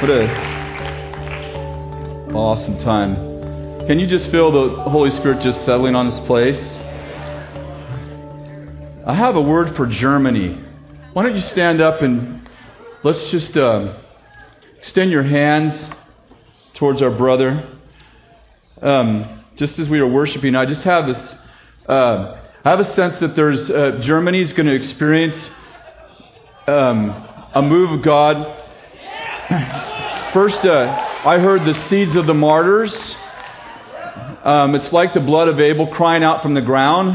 What a awesome time. Can you just feel the Holy Spirit just settling on this place? I have a word for Germany. Why don't you stand up and let's just uh, extend your hands towards our brother. Um, just as we were worshiping, I just have this. Uh, I have a sense that there's uh, Germany is going to experience um, a move of God. First, uh, I heard the seeds of the martyrs. Um, it's like the blood of Abel crying out from the ground.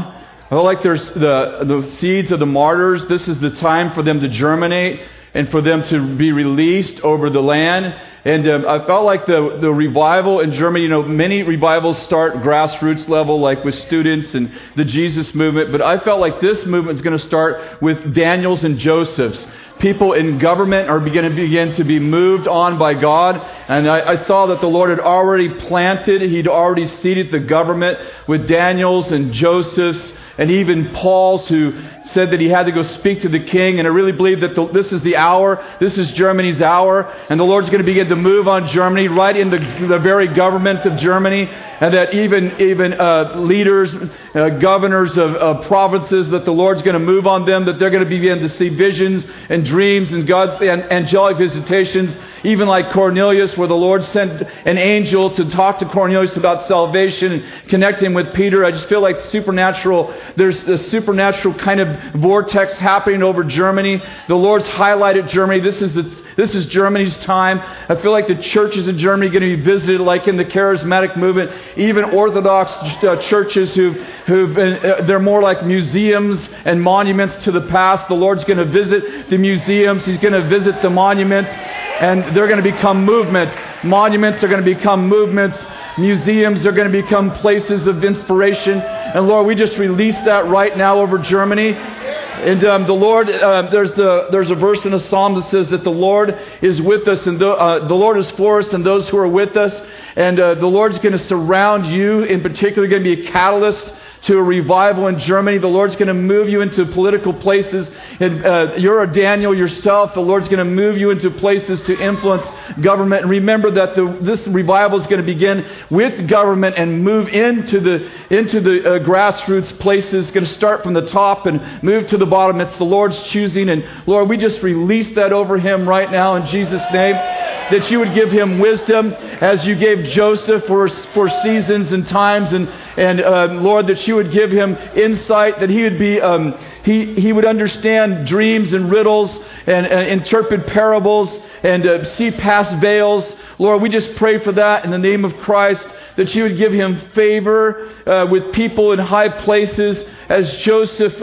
I like there's the, the seeds of the martyrs. This is the time for them to germinate and for them to be released over the land. And um, I felt like the, the revival in Germany, you know, many revivals start grassroots level, like with students and the Jesus movement, but I felt like this movement is going to start with Daniels and Josephs people in government are going to begin to be moved on by God. And I, I, saw that the Lord had already planted, He'd already seated the government with Daniels and Josephs and even Paul's who said that he had to go speak to the king. And I really believe that the, this is the hour. This is Germany's hour. And the Lord's going to begin to move on Germany, right into the very government of Germany. And that even, even uh, leaders, uh, governors of, of, provinces, that the Lord's going to move on them, that they're going to begin to see visions and dreams and God's and angelic visitations, even like Cornelius, where the Lord sent an angel to talk to Cornelius about salvation and connect him with Peter. I just feel like supernatural, there's a supernatural kind of vortex happening over Germany. The Lord's highlighted Germany. This is, the, this is Germany's time. I feel like the churches in Germany are going to be visited like in the charismatic movement. Even Orthodox uh, churches who've, who've been, uh, they're more like museums and monuments to the past. The Lord's going to visit the museums. He's going to visit the monuments. And they're going to become movements. Monuments are going to become movements. Museums are going to become places of inspiration. And Lord, we just release that right now over Germany. And um, the Lord, uh, there's, a, there's a verse in a psalm that says that the Lord is with us, and the, uh, the Lord is for us, and those who are with us. And uh, the Lord's going to surround you, in particular, going to be a catalyst to a revival in Germany. The Lord's going to move you into political places. And, uh, you're a Daniel yourself. The Lord's going to move you into places to influence government. And remember that the, this revival is going to begin with government and move into the, into the uh, grassroots places. It's going to start from the top and move to the bottom. It's the Lord's choosing. And Lord, we just release that over him right now in Jesus' name that you would give him wisdom as you gave Joseph for, for seasons and times. And, and uh, Lord, that you would give him insight, that he would be. Um, he, he would understand dreams and riddles and, and interpret parables and uh, see past veils. Lord, we just pray for that in the name of Christ, that you would give him favor uh, with people in high places as Joseph.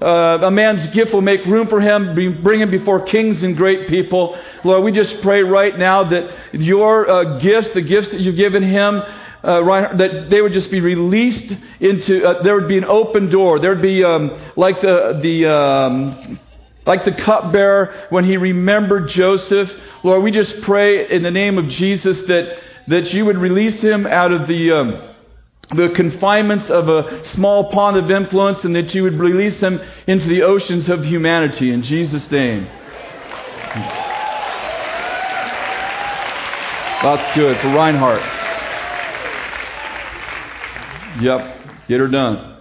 Uh, a man's gift will make room for him, bring him before kings and great people. Lord, we just pray right now that your uh, gifts, the gifts that you've given him, uh, that they would just be released into, uh, there would be an open door. There would be um, like the, the um, like the cupbearer when he remembered Joseph. Lord, we just pray in the name of Jesus that, that you would release him out of the. Um, the confinements of a small pond of influence and that you would release them into the oceans of humanity. In Jesus' name. That's good for Reinhardt. Yep, get her done.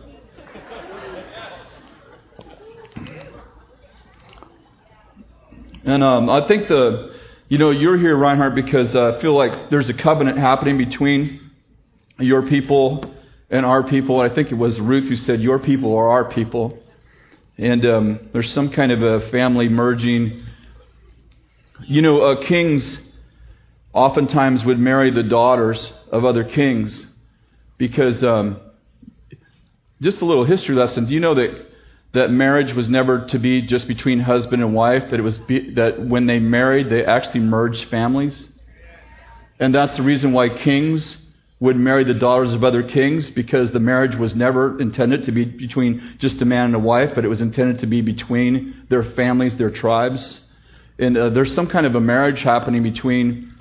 And um, I think the, you know, you're here, Reinhardt, because uh, I feel like there's a covenant happening between your people and our people. I think it was Ruth who said, Your people are our people. And um, there's some kind of a family merging. You know, uh, kings oftentimes would marry the daughters of other kings because, um, just a little history lesson. Do you know that, that marriage was never to be just between husband and wife? That it was be, that when they married, they actually merged families? And that's the reason why kings would marry the daughters of other kings because the marriage was never intended to be between just a man and a wife, but it was intended to be between their families, their tribes. And uh, there's some kind of a marriage happening between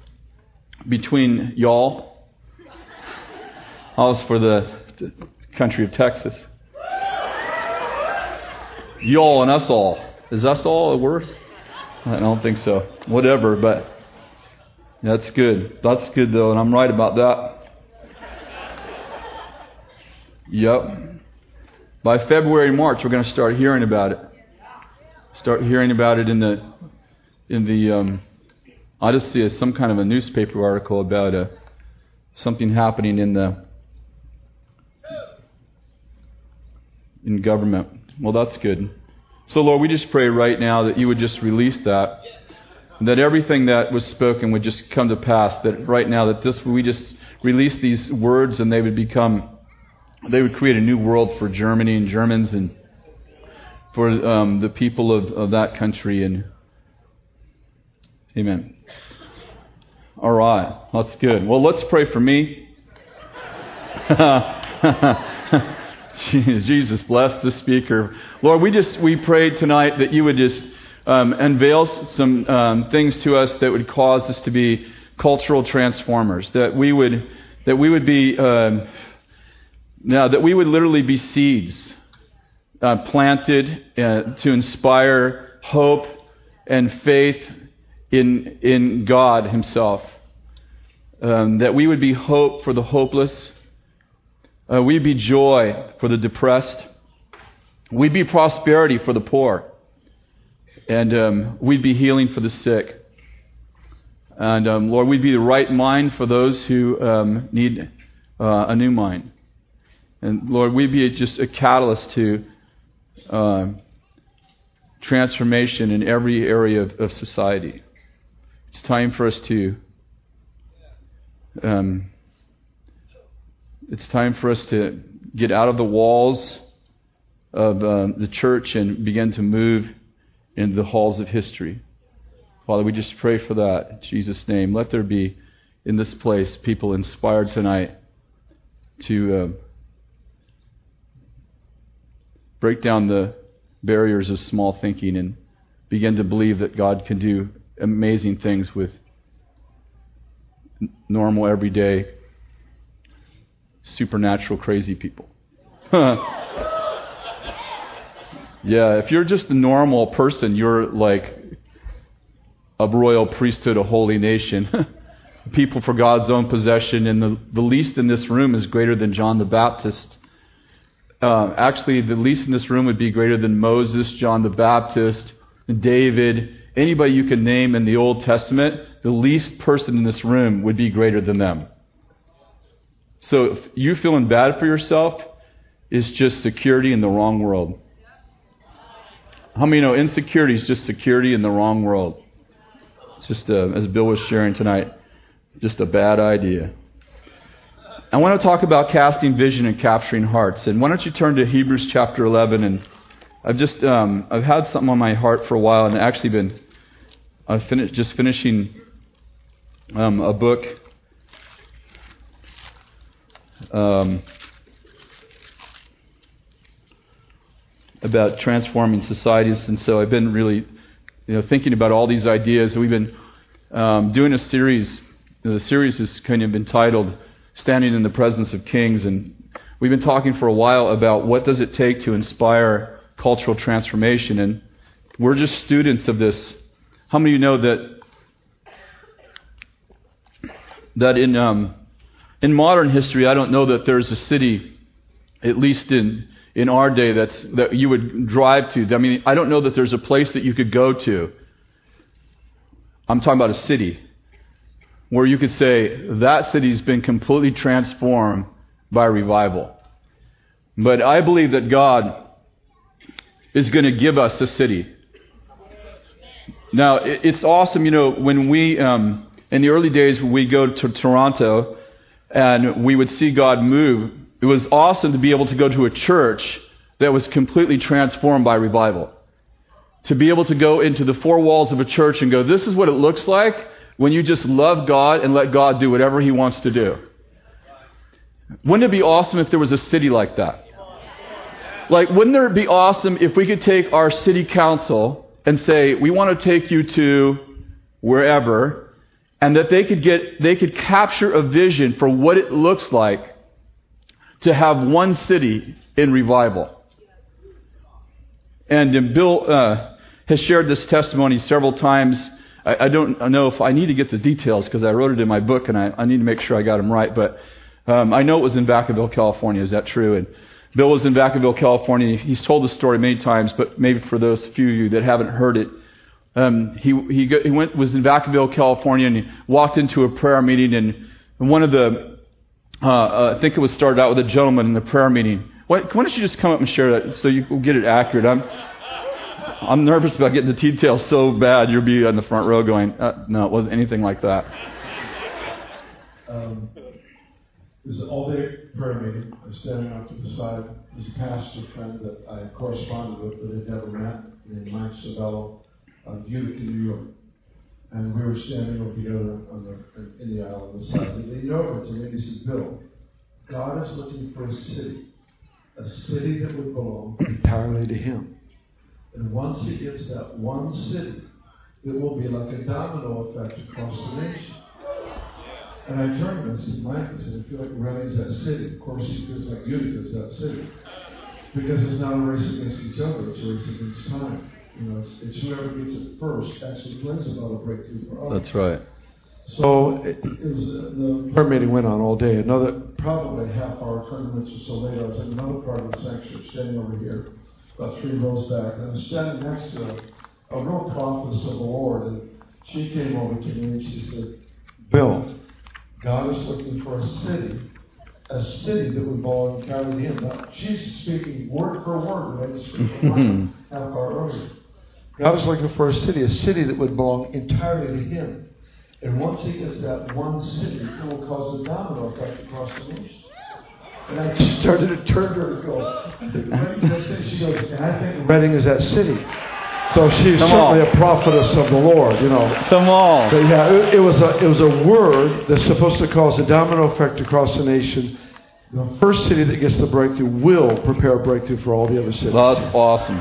between y'all. I was for the, the country of Texas. Y'all and us all. Is us all a word? I don't think so. Whatever, but That's good. That's good, though, and I'm right about that. Yep. By February, March, we're going to start hearing about it. Start hearing about it in the in the um, just see some kind of a newspaper article about uh, something happening in the in government. Well, that's good. So, Lord, we just pray right now that you would just release that that everything that was spoken would just come to pass. That right now, that this we just release these words and they would become, they would create a new world for Germany and Germans and for um, the people of, of that country. And Amen. All right, that's good. Well, let's pray for me. Jesus bless the speaker. Lord, we just we pray tonight that you would just um, unveils some um, things to us that would cause us to be cultural transformers. That we would that we would be um, now that we would literally be seeds uh, planted uh, to inspire hope and faith in in God Himself. Um, that we would be hope for the hopeless. Uh, we'd be joy for the depressed. We'd be prosperity for the poor and um, we'd be healing for the sick. And um, Lord, we'd be the right mind for those who um, need uh, a new mind. And Lord, we'd be just a catalyst to uh, transformation in every area of, of, society. It's time for us to. Um, it's time for us to get out of the walls of uh, the church and begin to move into the halls of history. Father, we just pray for that in Jesus' name. Let there be in this place people inspired tonight to uh, break down the barriers of small thinking and begin to believe that God can do amazing things with normal, everyday, supernatural, crazy people. Yeah, if you're just a normal person, you're like a royal priesthood, a holy nation. People for God's own possession, and the, the least in this room is greater than John the Baptist. Uh, actually, the least in this room would be greater than Moses, John the Baptist, David, anybody you can name in the Old Testament. The least person in this room would be greater than them. So if you feeling bad for yourself is just security in the wrong world. How many know insecurity is just security in the wrong world? It's just, uh, as Bill was sharing tonight, just a bad idea. I want to talk about casting vision and capturing hearts. And why don't you turn to Hebrews chapter 11? And I've just um, I've had something on my heart for a while, and actually been I've finished just finishing um, a book. Um, about transforming societies, and so I've been really, you know, thinking about all these ideas. We've been um, doing a series. The series is kind of entitled "Standing in the Presence of Kings," and we've been talking for a while about what does it take to inspire cultural transformation, and we're just students of this. How many of you know that that in um, in modern history, I don't know that there's a city, at least in in our day that's, that you would drive to. I mean, I don't know that there's a place that you could go to. I'm talking about a city where you could say that city's been completely transformed by revival. But I believe that God is going to give us a city. Now, it's awesome, you know, when we, um, in the early days, we go to Toronto and we would see God move, it was awesome to be able to go to a church that was completely transformed by revival. To be able to go into the four walls of a church and go, this is what it looks like when you just love God and let God do whatever He wants to do. Wouldn't it be awesome if there was a city like that? Like, wouldn't it be awesome if we could take our city council and say, we want to take you to wherever, and that they could get, they could capture a vision for what it looks like to have one city in revival. And Bill uh, has shared this testimony several times I, I don't know if I need to get the details because I wrote it in my book and I, I need to make sure I got them right. But um, I know it was in Vacaville, California. Is that true? And Bill was in Vacaville, California. He's told the story many times, but maybe for those few of you that haven't heard it, um, he he, go, he went was in Vacaville, California, and he walked into a prayer meeting, and, one of the uh, uh, I think it was started out with a gentleman in the prayer meeting. Why, why don't you just come up and share that so you will get it accurate? I'm I'm nervous about getting the details so bad. You'll be in the front row going, uh, no, it wasn't anything like that. Um, it was all-day prayer meeting. I was standing off to the side. There's a pastor friend that I corresponded with but had never met, named Mike Servello, of Utica, New York. And we were standing over together on the, in the aisle on the side. And he leaned over to me and he said, Bill, God is looking for a city, a city that would belong entirely to Him. And once He gets that one city, it will be like a domino effect across the nation. And I turned and I said, Mike, I said, I feel like Redding's that city. Of course, he feels like Utica's that city. Because it's not a race against each other, it's a race against time. You know, it's, it's whoever gets it first actually brings about a breakthrough for us. That's right. So it, it was, uh, the prayer meeting went on all day. Another, probably half hour, 20 minutes or so later, I was in another part of the sanctuary, standing over here, about three rows back. And I was standing next to a, a real prophetess of the Lord. And she came over to me and she said, Bill, God is looking for a city, a city that would belong entirely to Him. Now, she's speaking word for word, right? Speaking half hour earlier. God is looking for a city, a city that would belong entirely to Him. And once He gets that one city, it will cause a domino effect across the nation. And I started to turn to her and go, I think Redding's that city. She goes, I think Redding is that city. So she's Come certainly on. a prophetess of the Lord, you know. Come on. But yeah, it, it was a it was a word that's supposed to cause a domino effect across the nation. The first city that gets the breakthrough will prepare a breakthrough for all the other cities. That's awesome.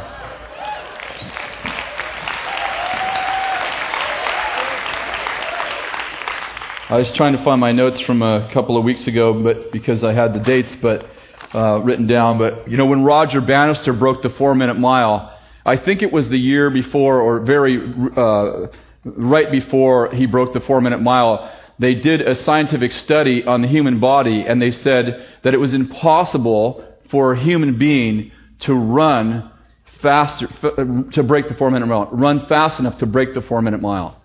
I was trying to find my notes from a couple of weeks ago, but because I had the dates, but uh, written down. But you know, when Roger Bannister broke the four-minute mile, I think it was the year before, or very uh, right before he broke the four-minute mile. They did a scientific study on the human body, and they said that it was impossible for a human being to run faster f- to break the four-minute mile, run fast enough to break the four-minute mile.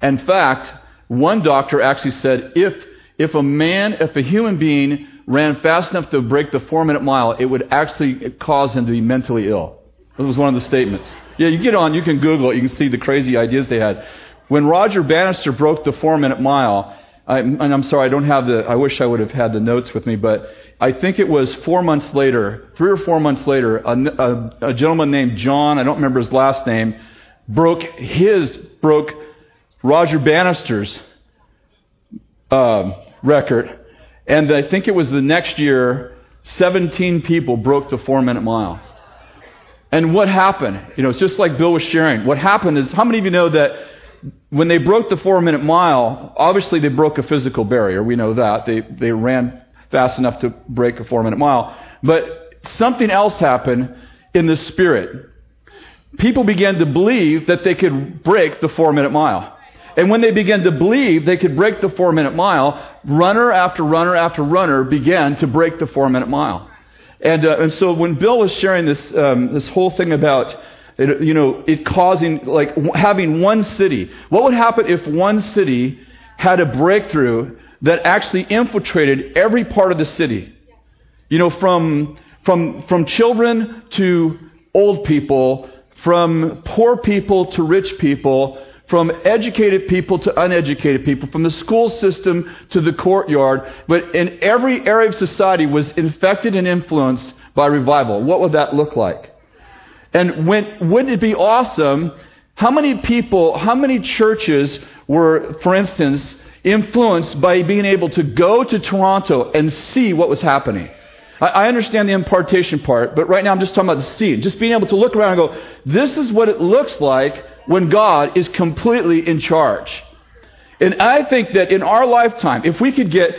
In fact, one doctor actually said if, if a man, if a human being ran fast enough to break the four minute mile, it would actually cause him to be mentally ill. That was one of the statements. Yeah, you get on, you can Google it, you can see the crazy ideas they had. When Roger Bannister broke the four minute mile, I, and I'm sorry, I don't have the, I wish I would have had the notes with me, but I think it was four months later, three or four months later, a, a, a gentleman named John, I don't remember his last name, broke his, broke Roger Bannister's um, record. And I think it was the next year, 17 people broke the four minute mile. And what happened? You know, it's just like Bill was sharing. What happened is, how many of you know that when they broke the four minute mile, obviously they broke a physical barrier. We know that. They, they ran fast enough to break a four minute mile. But something else happened in the spirit. People began to believe that they could break the four minute mile. And when they began to believe they could break the four minute mile, runner after runner after runner began to break the four minute mile. And, uh, and so when Bill was sharing this, um, this whole thing about, it, you know, it causing, like having one city, what would happen if one city had a breakthrough that actually infiltrated every part of the city? You know, from, from, from children to old people, from poor people to rich people, from educated people to uneducated people, from the school system to the courtyard, but in every area of society was infected and influenced by revival. What would that look like? And when, wouldn't it be awesome? How many people, how many churches were, for instance, influenced by being able to go to Toronto and see what was happening? I, understand the impartation part, but right now I'm just talking about the seed. Just being able to look around and go, this is what it looks like when God is completely in charge. And I think that in our lifetime, if we could get,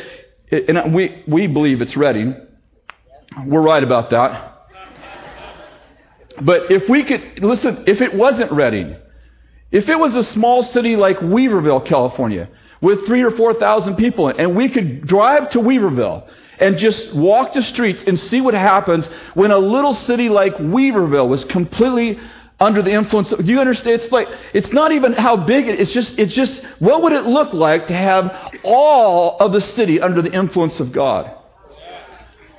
and we, we believe it's ready, we're right about that. But if we could, listen, if it wasn't Redding, If it was a small city like Weaverville, California, with three or four thousand people, and we could drive to Weaverville and just walk the streets and see what happens when a little city like Weaverville was completely under the influence of, do you understand? It's like it's not even how big it, it's just it's just what would it look like to have all of the city under the influence of god?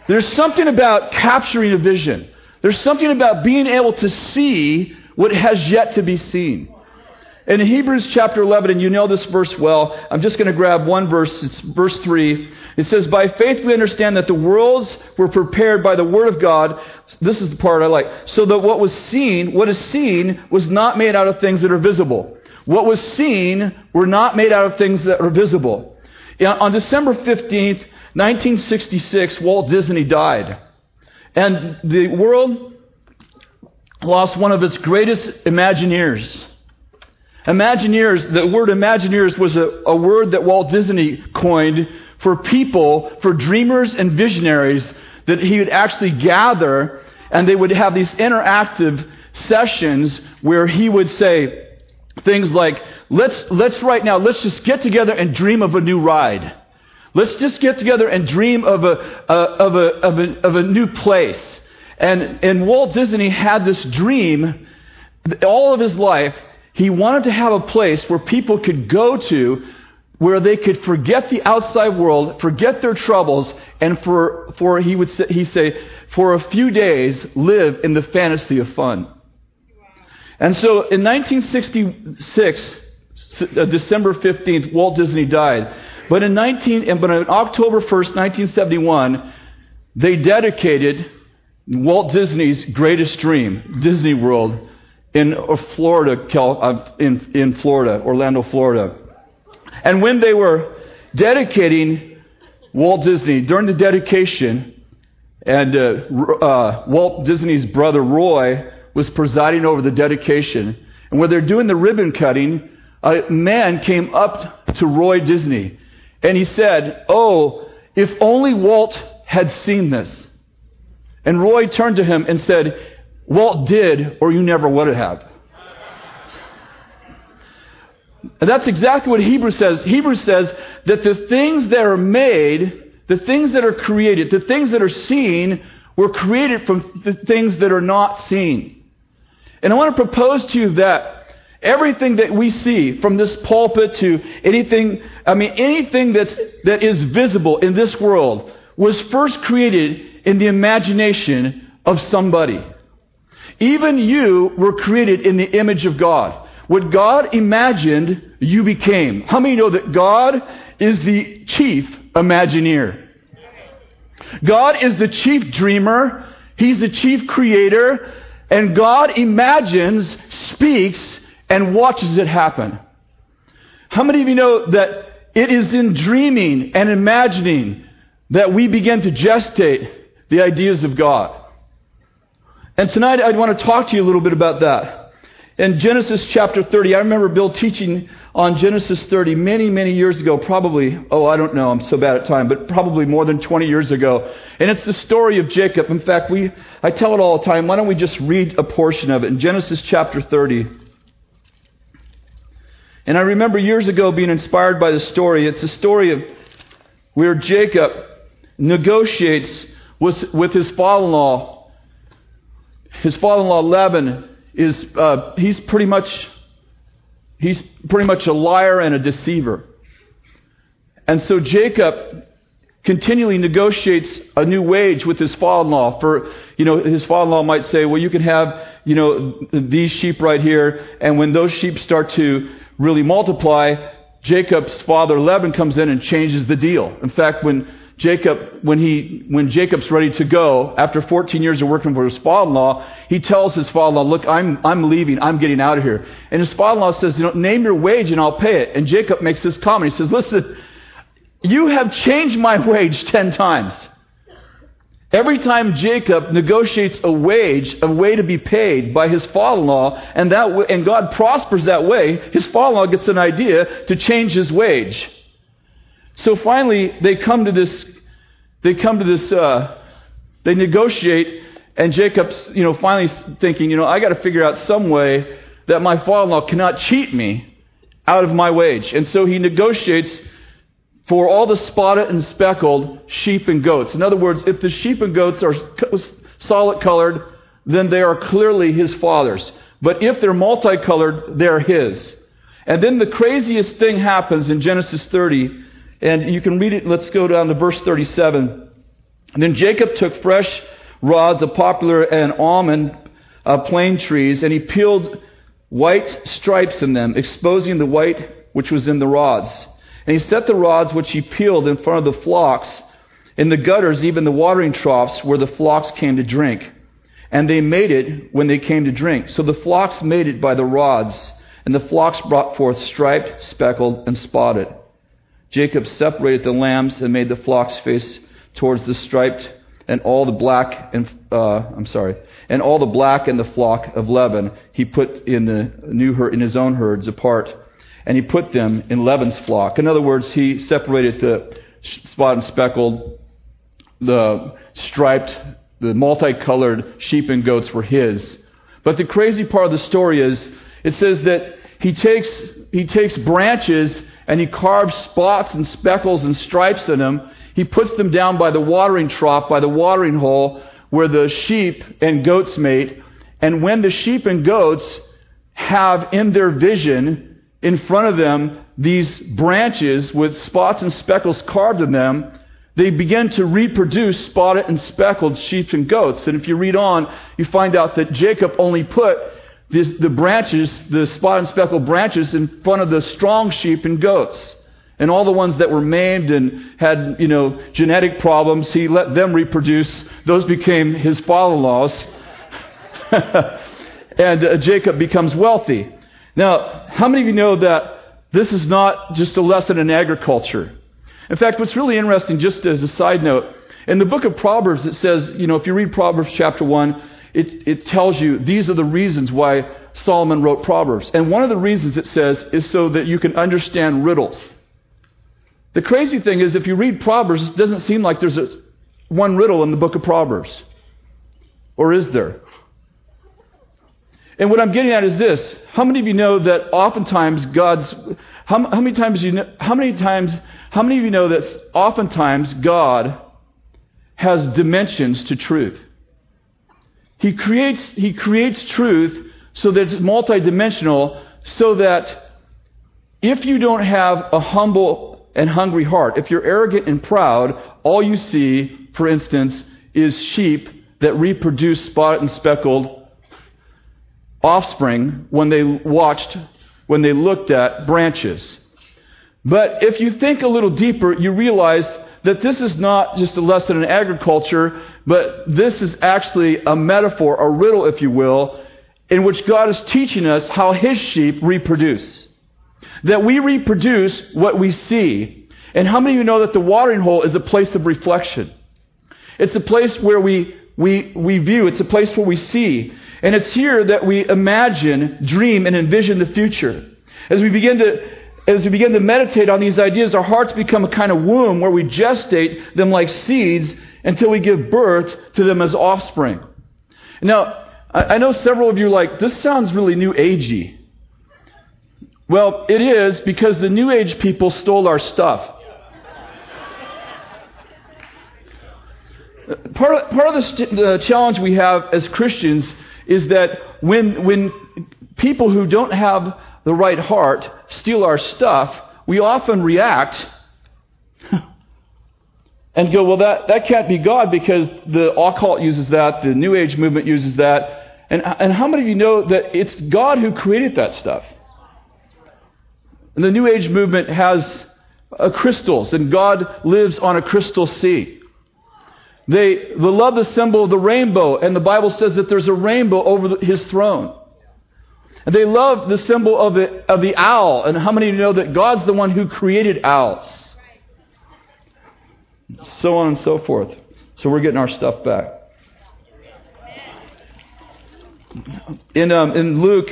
There's something about capturing a vision. There's something about being able to see what has yet to be seen in Hebrews chapter 11, and you know this verse well, I'm just going to grab one verse. It's verse 3. It says, By faith we understand that the worlds were prepared by the word of God. This is the part I like. So that what was seen, what is seen, was not made out of things that are visible. What was seen were not made out of things that are visible. On December 15th, 1966, Walt Disney died. And the world lost one of its greatest Imagineers. Imagineers, the word Imagineers was a, a word that Walt Disney coined for people, for dreamers and visionaries that he would actually gather and they would have these interactive sessions where he would say things like, let's, let's right now, let's just get together and dream of a new ride. Let's just get together and dream of a, uh, of a, of a, of a new place. And, and Walt Disney had this dream all of his life he wanted to have a place where people could go to where they could forget the outside world, forget their troubles, and for, for he would say, he say, for a few days, live in the fantasy of fun. And so in 1966, uh, December 15th, Walt Disney died. But in, 19, but on October 1st, 1971, they dedicated Walt Disney's greatest dream, Disney World, in uh, Florida, uh, in, in Florida, Orlando, Florida. And when they were dedicating Walt Disney, during the dedication, and uh, uh, Walt Disney's brother Roy was presiding over the dedication, and when they're doing the ribbon cutting, a man came up to Roy Disney, and he said, Oh, if only Walt had seen this. And Roy turned to him and said, Walt did, or you never would have. And that's exactly what Hebrews says. Hebrews says that the things that are made, the things that are created, the things that are seen, were created from the things that are not seen. And I want to propose to you that everything that we see, from this pulpit to anything, I mean, anything that's, that is visible in this world, was first created in the imagination of somebody. Even you were created in the image of God. What God imagined, you became. How many know that God is the chief Imagineer? God is the chief dreamer. He's the chief creator. And God imagines, speaks, and watches it happen. How many of you know that it is in dreaming and imagining that we begin to gestate the ideas of God? And tonight I'd want to talk to you a little bit about that. In Genesis chapter 30, I remember Bill teaching on Genesis 30 many, many years ago, probably, oh, I don't know, I'm so bad at time, but probably more than 20 years ago. And it's the story of Jacob. In fact, we, I tell it all the time. Why don't we just read a portion of it in Genesis chapter 30? And I remember years ago being inspired by the story. It's a story of where Jacob negotiates with, with his father in law his father-in-law Laban is uh, he's pretty much he's pretty much a liar and a deceiver. And so Jacob continually negotiates a new wage with his father-in-law for you know his father-in-law might say well you can have you know these sheep right here and when those sheep start to really multiply Jacob's father Laban comes in and changes the deal in fact when Jacob, when, he, when Jacob's ready to go, after 14 years of working for his father-in-law, he tells his father-in-law, look, I'm, I'm leaving. I'm getting out of here. And his father-in-law says, you know, name your wage and I'll pay it. And Jacob makes this comment. He says, listen, you have changed my wage 10 times. Every time Jacob negotiates a wage, a way to be paid by his father-in-law, and that and God prospers that way, his father-in-law gets an idea to change his wage. So finally, they come to this, they come to this, uh, they negotiate, and Jacob's, you know, finally thinking, you know, I got to figure out some way that my father in law cannot cheat me out of my wage. And so he negotiates for all the spotted and speckled sheep and goats. In other words, if the sheep and goats are solid colored, then they are clearly his father's. But if they're multicolored, they're his. And then the craziest thing happens in Genesis 30, and you can read it. Let's go down to verse 37. And then Jacob took fresh rods of poplar and almond uh, plane trees, and he peeled white stripes in them, exposing the white which was in the rods. And he set the rods which he peeled in front of the flocks, in the gutters, even the watering troughs where the flocks came to drink. And they made it when they came to drink. So the flocks made it by the rods, and the flocks brought forth striped, speckled, and spotted. Jacob separated the lambs and made the flocks face towards the striped and all the black and uh, I'm sorry, and all the black and the flock of Laban he put in the new herd, in his own herds apart, and he put them in Laban's flock. In other words, he separated the spotted and speckled, the striped, the multicolored sheep and goats were his. But the crazy part of the story is it says that he takes he takes branches and he carves spots and speckles and stripes in them he puts them down by the watering trough, by the watering hole, where the sheep and goats mate. And when the sheep and goats have in their vision in front of them these branches with spots and speckles carved in them, they begin to reproduce spotted and speckled sheep and goats. And if you read on, you find out that Jacob only put this, the branches, the spotted and speckled branches, in front of the strong sheep and goats. And all the ones that were maimed and had, you know, genetic problems, he let them reproduce. Those became his father-in-laws. and uh, Jacob becomes wealthy. Now, how many of you know that this is not just a lesson in agriculture? In fact, what's really interesting, just as a side note, in the book of Proverbs, it says, you know, if you read Proverbs chapter 1, it, it tells you these are the reasons why Solomon wrote Proverbs. And one of the reasons it says is so that you can understand riddles. The crazy thing is, if you read Proverbs, it doesn't seem like there's a, one riddle in the book of Proverbs. Or is there? And what I'm getting at is this. How many of you know that oftentimes God's how, how, many times you know how many times how many of you know that oftentimes God has dimensions to truth? He creates he creates truth so that it's multidimensional so that if you don't have a humble and hungry heart. If you're arrogant and proud, all you see, for instance, is sheep that reproduce spotted and speckled offspring when they watched, when they looked at branches. But if you think a little deeper, you realize that this is not just a lesson in agriculture, but this is actually a metaphor, a riddle, if you will, in which God is teaching us how His sheep reproduce. That we reproduce what we see. And how many of you know that the watering hole is a place of reflection? It's a place where we, we, we view, it's a place where we see. And it's here that we imagine, dream, and envision the future. As we begin to as we begin to meditate on these ideas, our hearts become a kind of womb where we gestate them like seeds until we give birth to them as offspring. Now, I know several of you are like, this sounds really new agey. Well, it is because the New Age people stole our stuff. Part of, part of the, st- the challenge we have as Christians is that when, when people who don't have the right heart steal our stuff, we often react and go, well, that, that can't be God because the occult uses that, the New Age movement uses that. And, and how many of you know that it's God who created that stuff? And the New Age movement has uh, crystals, and God lives on a crystal sea. They, they love the symbol of the rainbow, and the Bible says that there's a rainbow over the, his throne. And they love the symbol of the, of the owl. And how many of you know that God's the one who created owls? So on and so forth. So we're getting our stuff back. In, um, in Luke,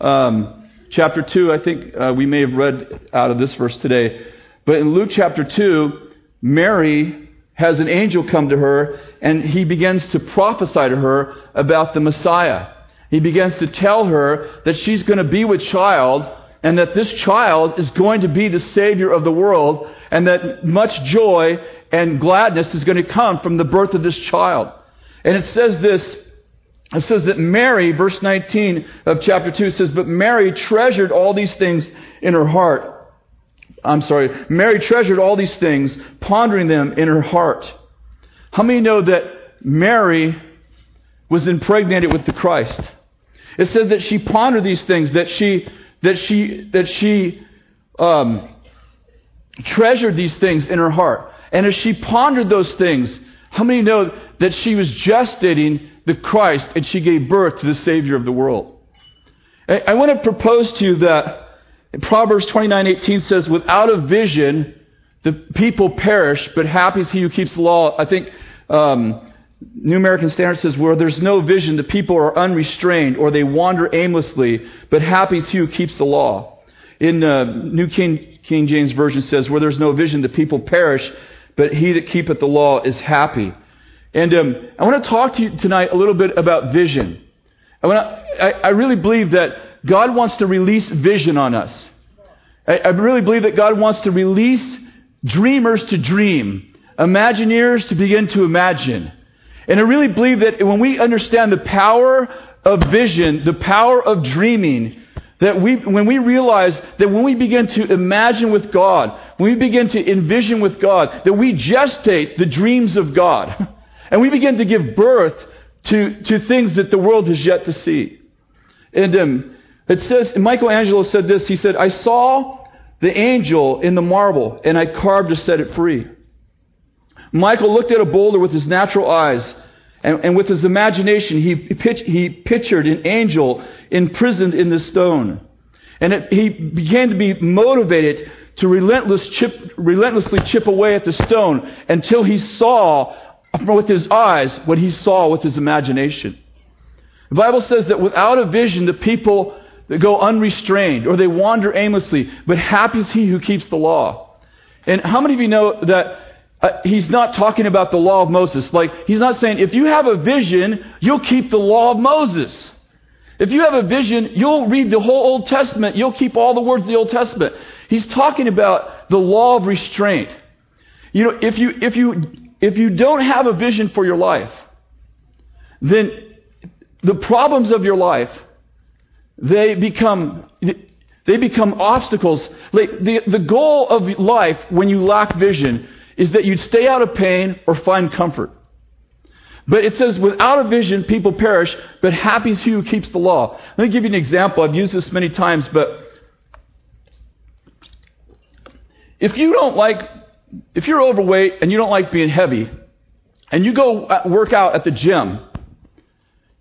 um, chapter 2, I think uh, we may have read out of this verse today. But in Luke chapter 2, Mary has an angel come to her and he begins to prophesy to her about the Messiah. He begins to tell her that she's going to be with child and that this child is going to be the Savior of the world and that much joy and gladness is going to come from the birth of this child. And it says this it says that Mary, verse 19 of chapter 2 says, But Mary treasured all these things in her heart. I'm sorry, Mary treasured all these things, pondering them in her heart. How many know that Mary was impregnated with the Christ? It said that she pondered these things, that she that she that she um, treasured these things in her heart. And as she pondered those things, how many know that she was gestating the Christ and she gave birth to the Savior of the world? I, I want to propose to you that Proverbs 29:18 says, "Without a vision, the people perish, but happy is he who keeps the law." I think um, New American Standard says, "Where there's no vision, the people are unrestrained, or they wander aimlessly, but happy is he who keeps the law." In uh, New King, King James Version says, "Where there's no vision, the people perish, but he that keepeth the law is happy." And um, I want to talk to you tonight a little bit about vision. I, want to, I, I really believe that God wants to release vision on us. I, I really believe that God wants to release dreamers to dream, imagineers to begin to imagine. And I really believe that when we understand the power of vision, the power of dreaming, that we, when we realize that when we begin to imagine with God, when we begin to envision with God, that we gestate the dreams of God. And we begin to give birth to, to things that the world has yet to see. And um, it says, Michelangelo said this. He said, I saw the angel in the marble, and I carved to set it free. Michael looked at a boulder with his natural eyes, and, and with his imagination, he, pitch, he pictured an angel imprisoned in the stone. And it, he began to be motivated to relentless chip, relentlessly chip away at the stone until he saw with his eyes what he saw with his imagination. The Bible says that without a vision, the people that go unrestrained or they wander aimlessly, but happy is he who keeps the law. And how many of you know that uh, he's not talking about the law of Moses? Like, he's not saying, if you have a vision, you'll keep the law of Moses. If you have a vision, you'll read the whole Old Testament. You'll keep all the words of the Old Testament. He's talking about the law of restraint. You know, if you, if you if you don't have a vision for your life, then the problems of your life, they become, they become obstacles. Like the, the goal of life when you lack vision is that you'd stay out of pain or find comfort. But it says, without a vision, people perish, but happy is he who keeps the law. Let me give you an example. I've used this many times, but if you don't like if you're overweight and you don't like being heavy, and you go work out at the gym,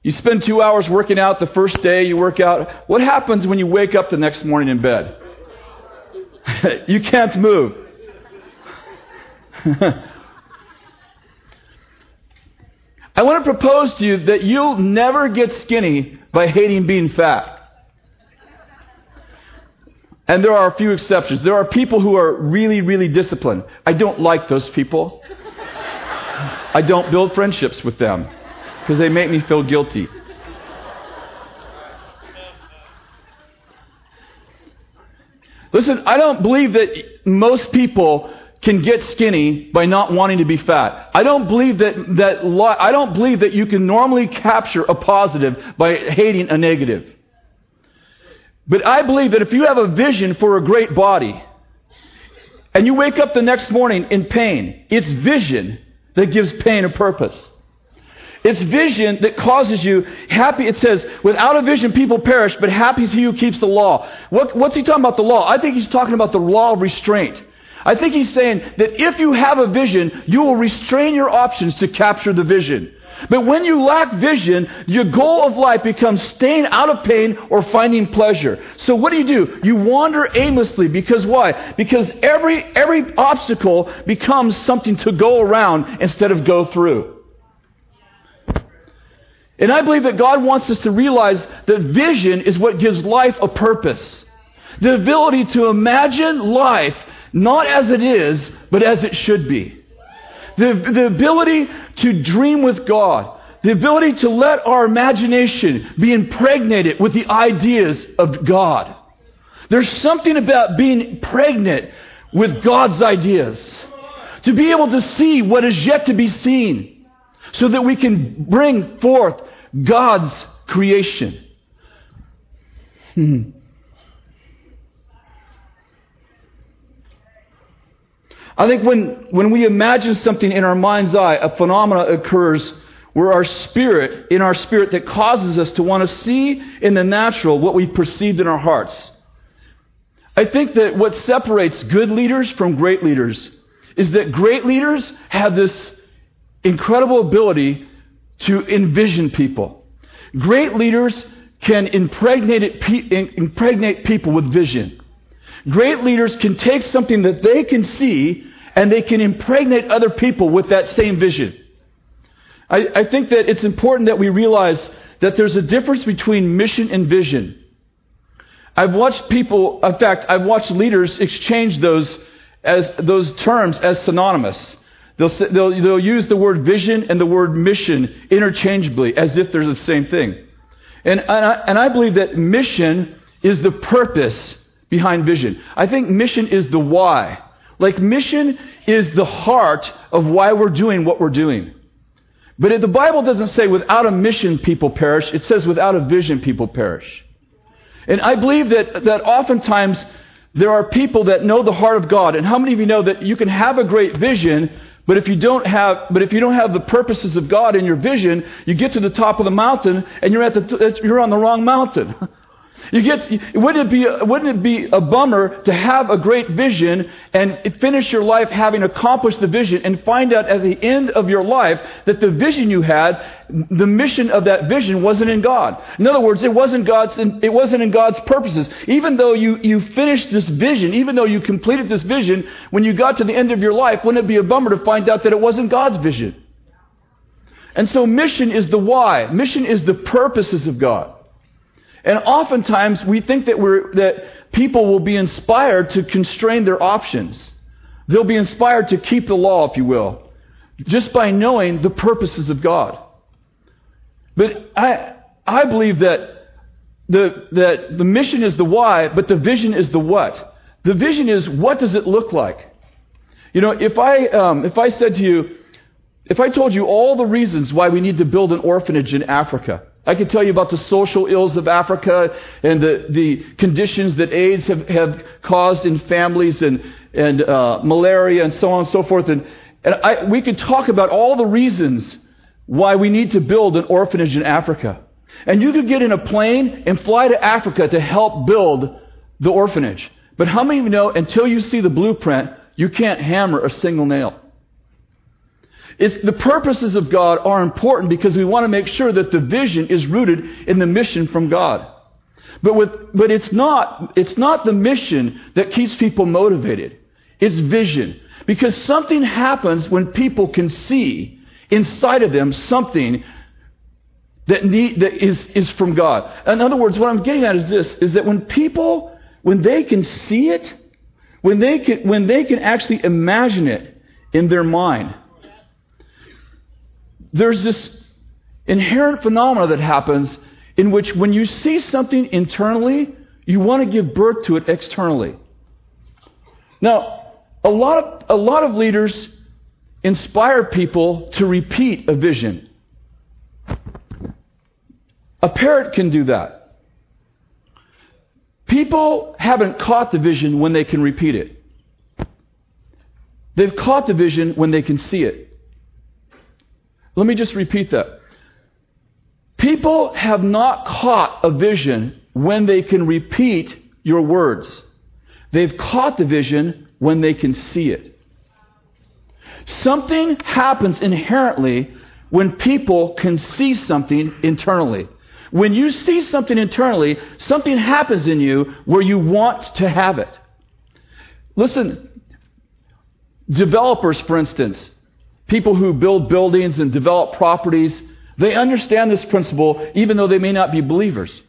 you spend two hours working out the first day you work out, what happens when you wake up the next morning in bed? you can't move. I want to propose to you that you'll never get skinny by hating being fat. And there are a few exceptions. There are people who are really, really disciplined. I don't like those people. I don't build friendships with them because they make me feel guilty. Listen, I don't believe that most people can get skinny by not wanting to be fat. I don't believe that, that I don't believe that you can normally capture a positive by hating a negative. But I believe that if you have a vision for a great body, and you wake up the next morning in pain, it's vision that gives pain a purpose. It's vision that causes you happy. It says, without a vision, people perish, but happy is he who keeps the law. What, what's he talking about the law? I think he's talking about the law of restraint. I think he's saying that if you have a vision, you will restrain your options to capture the vision. But when you lack vision, your goal of life becomes staying out of pain or finding pleasure. So what do you do? You wander aimlessly because why? Because every every obstacle becomes something to go around instead of go through. And I believe that God wants us to realize that vision is what gives life a purpose. The ability to imagine life not as it is, but as it should be. The, the ability to dream with God. The ability to let our imagination be impregnated with the ideas of God. There's something about being pregnant with God's ideas. To be able to see what is yet to be seen so that we can bring forth God's creation. Hmm. I think when, when we imagine something in our mind's eye, a phenomena occurs where our spirit, in our spirit, that causes us to want to see in the natural what we've perceived in our hearts. I think that what separates good leaders from great leaders is that great leaders have this incredible ability to envision people. Great leaders can impregnate, impregnate people with vision. Great leaders can take something that they can see and they can impregnate other people with that same vision. I, I think that it's important that we realize that there's a difference between mission and vision. I've watched people, in fact, I've watched leaders exchange those as those terms as synonymous. They'll, they'll, they'll use the word vision and the word mission interchangeably as if they're the same thing. And, and, I, and I believe that mission is the purpose behind vision. I think mission is the why. Like mission is the heart of why we're doing what we're doing. But if the Bible doesn't say without a mission people perish, it says without a vision people perish. And I believe that, that oftentimes there are people that know the heart of God. And how many of you know that you can have a great vision, but if you don't have, but if you don't have the purposes of God in your vision, you get to the top of the mountain and you're at the, you're on the wrong mountain. You get, wouldn't it, be, wouldn't it be a bummer to have a great vision and finish your life having accomplished the vision and find out at the end of your life that the vision you had, the mission of that vision wasn't in God? In other words, it wasn't God's, it wasn't in God's purposes. Even though you, you finished this vision, even though you completed this vision, when you got to the end of your life, wouldn't it be a bummer to find out that it wasn't God's vision? And so mission is the why. Mission is the purposes of God. And oftentimes we think that, we're, that people will be inspired to constrain their options. They'll be inspired to keep the law, if you will, just by knowing the purposes of God. But I, I believe that the, that the mission is the why, but the vision is the what. The vision is what does it look like? You know, if I, um, if I said to you, if I told you all the reasons why we need to build an orphanage in Africa, I could tell you about the social ills of Africa and the, the conditions that AIDS have, have caused in families and, and uh, malaria and so on and so forth. And, and I, we could talk about all the reasons why we need to build an orphanage in Africa. And you could get in a plane and fly to Africa to help build the orphanage. But how many of you know until you see the blueprint, you can't hammer a single nail? It's, the purposes of God are important because we want to make sure that the vision is rooted in the mission from God. But, with, but it's, not, it's not the mission that keeps people motivated. It's vision. Because something happens when people can see inside of them something that, need, that is, is from God. In other words, what I'm getting at is this, is that when people, when they can see it, when they can, when they can actually imagine it in their mind, there's this inherent phenomena that happens in which when you see something internally, you want to give birth to it externally. Now, a lot of, a lot of leaders inspire people to repeat a vision. A parrot can do that. People haven't caught the vision when they can repeat it. They've caught the vision when they can see it. Let me just repeat that. People have not caught a vision when they can repeat your words. They've caught the vision when they can see it. Something happens inherently when people can see something internally. When you see something internally, something happens in you where you want to have it. Listen, developers, for instance, People who build buildings and develop properties, they understand this principle even though they may not be believers.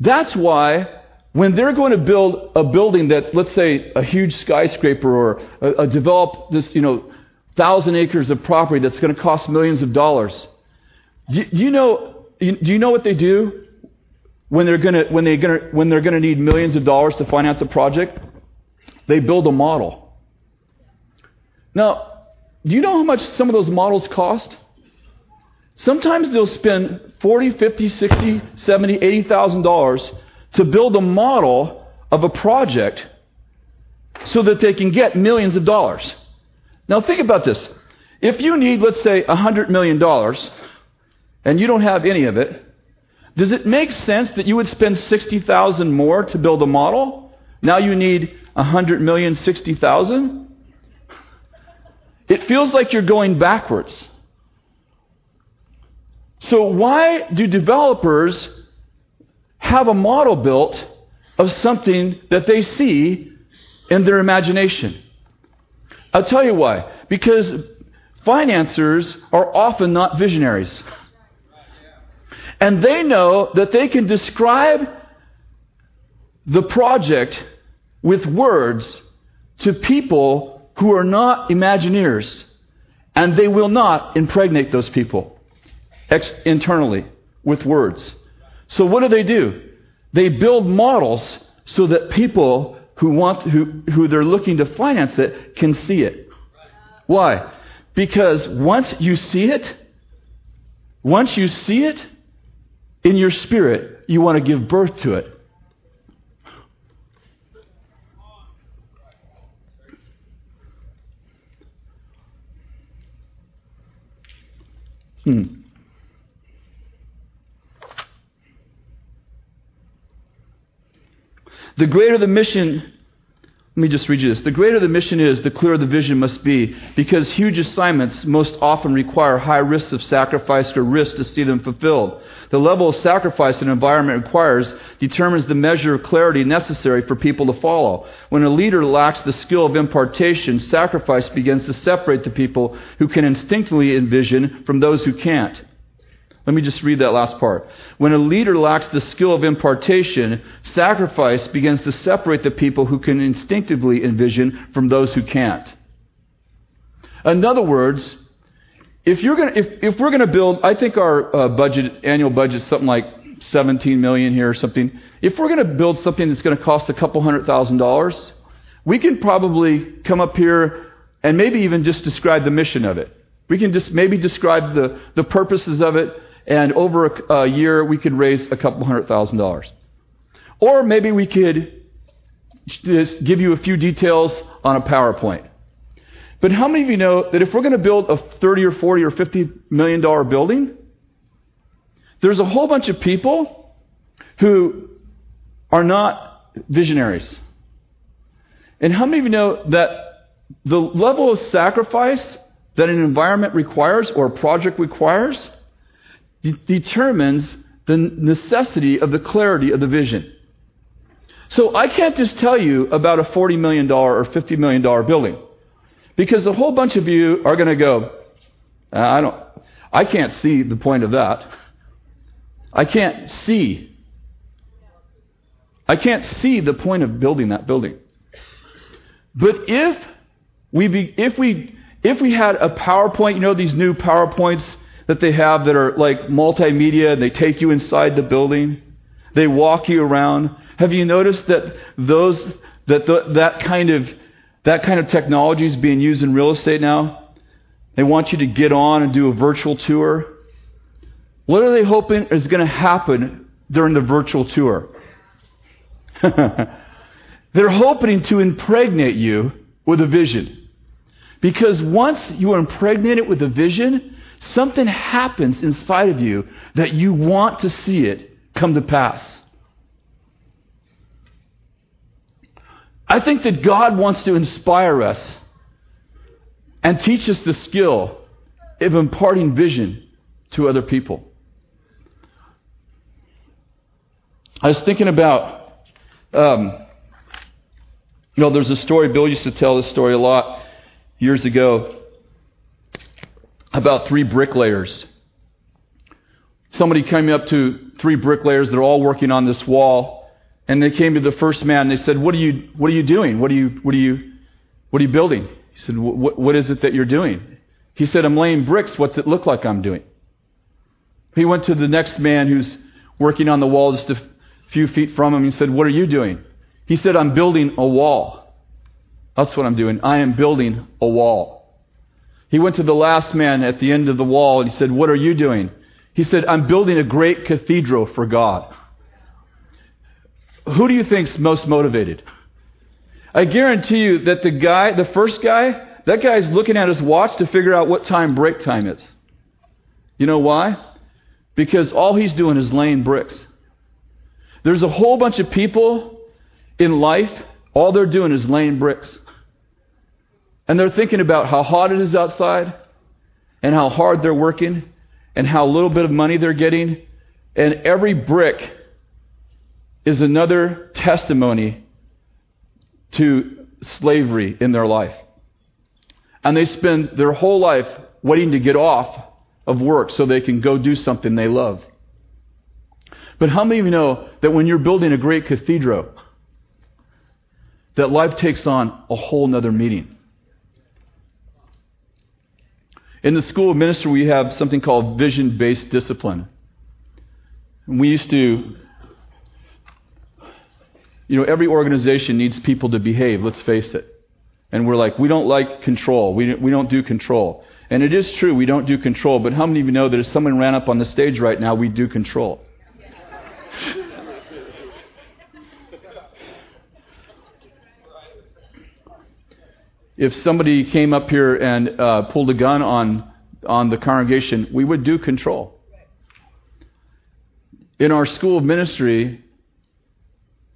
That's why when they're going to build a building that's, let's say, a huge skyscraper or a, a develop this, you know, thousand acres of property that's going to cost millions of dollars. Do you, do you know? Do you know what they do when they're going to when they're going to when they're going to need millions of dollars to finance a project? They build a model. Now, do you know how much some of those models cost? Sometimes they'll spend 40, 50, 60, 70, 80,000 dollars to build a model of a project so that they can get millions of dollars. Now think about this. If you need, let's say, $100 million and you don't have any of it, does it make sense that you would spend 60,000 more to build a model? Now you need 100 million 60,000? It feels like you're going backwards. So why do developers have a model built of something that they see in their imagination? I'll tell you why. Because financiers are often not visionaries. And they know that they can describe the project with words to people who are not Imagineers. And they will not impregnate those people ex- internally with words. So what do they do? They build models so that people who want who, who they're looking to finance it can see it. Why? Because once you see it, once you see it in your spirit, you want to give birth to it. Hmm. The greater the mission, let me just read you this. The greater the mission is, the clearer the vision must be, because huge assignments most often require high risks of sacrifice or risk to see them fulfilled. The level of sacrifice an environment requires determines the measure of clarity necessary for people to follow. When a leader lacks the skill of impartation, sacrifice begins to separate the people who can instinctively envision from those who can't. Let me just read that last part. When a leader lacks the skill of impartation, sacrifice begins to separate the people who can instinctively envision from those who can't. In other words, if you're going if, if we're going to build, I think our uh, budget, annual budget is something like 17 million here or something. If we're going to build something that's going to cost a couple hundred thousand dollars, we can probably come up here and maybe even just describe the mission of it. We can just maybe describe the, the purposes of it and over a, a year we could raise a couple hundred thousand dollars. Or maybe we could just give you a few details on a PowerPoint. But how many of you know that if we're going to build a 30 or 40 or 50 million dollar building, there's a whole bunch of people who are not visionaries. And how many of you know that the level of sacrifice that an environment requires or a project requires de- determines the necessity of the clarity of the vision. So I can't just tell you about a $40 million or $50 million building because a whole bunch of you are going to go, uh, I don't, I can't see the point of that. I can't see. I can't see the point of building that building. But if we be, if we if we had a PowerPoint, you know these new PowerPoints that they have that are like multimedia and they take you inside the building. They walk you around. Have you noticed that those that the, that kind of that kind of technology is being used in real estate now? They want you to get on and do a virtual tour. What are they hoping is going to happen during the virtual tour? They're hoping to impregnate you with a vision. Because once you are impregnated with a vision, Something happens inside of you that you want to see it come to pass. I think that God wants to inspire us and teach us the skill of imparting vision to other people. I was thinking about, um, you know, there's a story, Bill used to tell this story a lot years ago about three bricklayers. Somebody came up to three bricklayers. They're all working on this wall. And they came to the first man and they said, What are you, what are you doing? What are you, what are you, what are you building? He said, What is it that you're doing? He said, I'm laying bricks. What's it look like I'm doing? He went to the next man who's working on the wall just a few feet from him. He said, What are you doing? He said, I'm building a wall. That's what I'm doing. I am building a wall. He went to the last man at the end of the wall and he said, What are you doing? He said, I'm building a great cathedral for God. Who do you think's most motivated? I guarantee you that the guy, the first guy, that guy's looking at his watch to figure out what time break time is. You know why? Because all he's doing is laying bricks. There's a whole bunch of people in life, all they're doing is laying bricks. And they're thinking about how hot it is outside, and how hard they're working, and how little bit of money they're getting. And every brick is another testimony to slavery in their life. And they spend their whole life waiting to get off of work so they can go do something they love. But how many of you know that when you're building a great cathedral, that life takes on a whole nother meaning? In the school of ministry, we have something called vision based discipline. We used to you know, every organization needs people to behave, let's face it. And we're like, we don't like control. We, we don't do control. And it is true, we don't do control. But how many of you know that if someone ran up on the stage right now, we do control? If somebody came up here and uh, pulled a gun on, on the congregation, we would do control. In our school of ministry,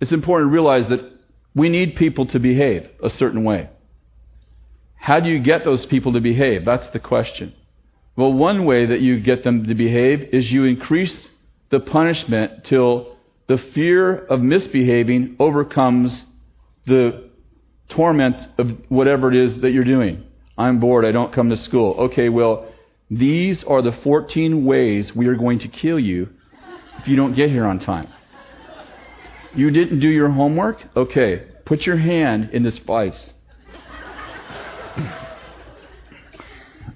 it's important to realize that we need people to behave a certain way. How do you get those people to behave? That's the question. Well, one way that you get them to behave is you increase the punishment till the fear of misbehaving overcomes the torment of whatever it is that you're doing. I'm bored. I don't come to school. Okay, well, these are the 14 ways we are going to kill you if you don't get here on time. You didn't do your homework? Okay, put your hand in this vice.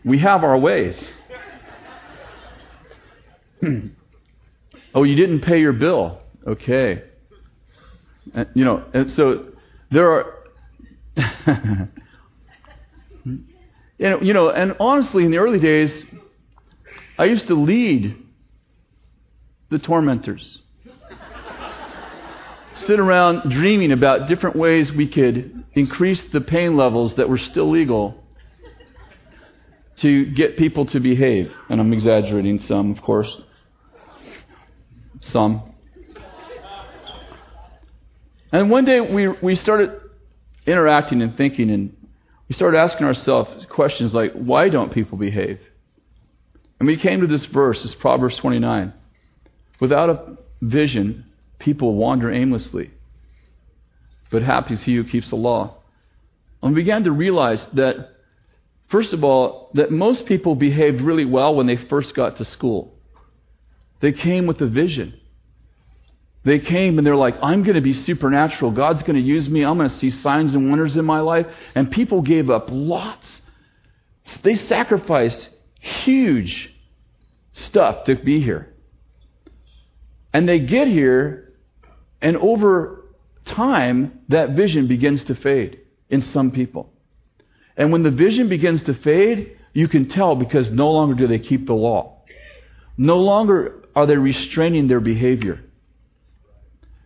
we have our ways. oh, you didn't pay your bill. Okay. And, you know, and so there are. you, know, you know, and honestly, in the early days, I used to lead the tormentors sit around dreaming about different ways we could increase the pain levels that were still legal to get people to behave. And I'm exaggerating some, of course. Some. And one day we, we started interacting and thinking, and we started asking ourselves questions like, why don't people behave? And we came to this verse, it's Proverbs 29. Without a vision, people wander aimlessly. But happy is he who keeps the law. And we began to realize that, first of all, that most people behaved really well when they first got to school. They came with a vision. They came and they're like, I'm going to be supernatural. God's going to use me. I'm going to see signs and wonders in my life. And people gave up lots. They sacrificed huge stuff to be here. And they get here, and over time, that vision begins to fade in some people. And when the vision begins to fade, you can tell because no longer do they keep the law. No longer are they restraining their behavior.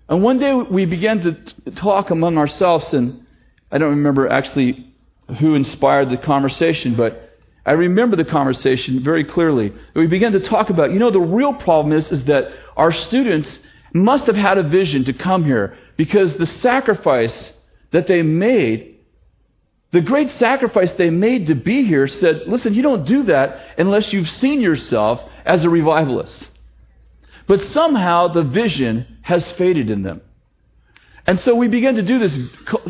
And one day we began to talk among ourselves, and I don't remember actually who inspired the conversation, but I remember the conversation very clearly. We began to talk about, you know, the real problem is, is that our students must have had a vision to come here because the sacrifice that they made, the great sacrifice they made to be here, said, listen, you don't do that unless you've seen yourself as a revivalist. But somehow the vision has faded in them. And so we began to do this,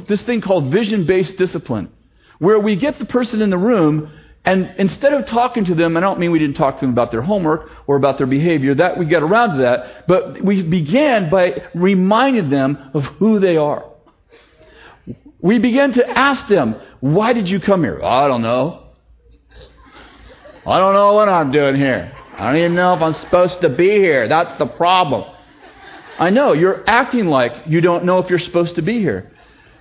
this thing called vision based discipline, where we get the person in the room and instead of talking to them, I don't mean we didn't talk to them about their homework or about their behavior, that we got around to that, but we began by reminding them of who they are. we began to ask them, Why did you come here? I don't know. I don't know what I'm doing here. I don't even know if I'm supposed to be here. That's the problem. I know, you're acting like you don't know if you're supposed to be here.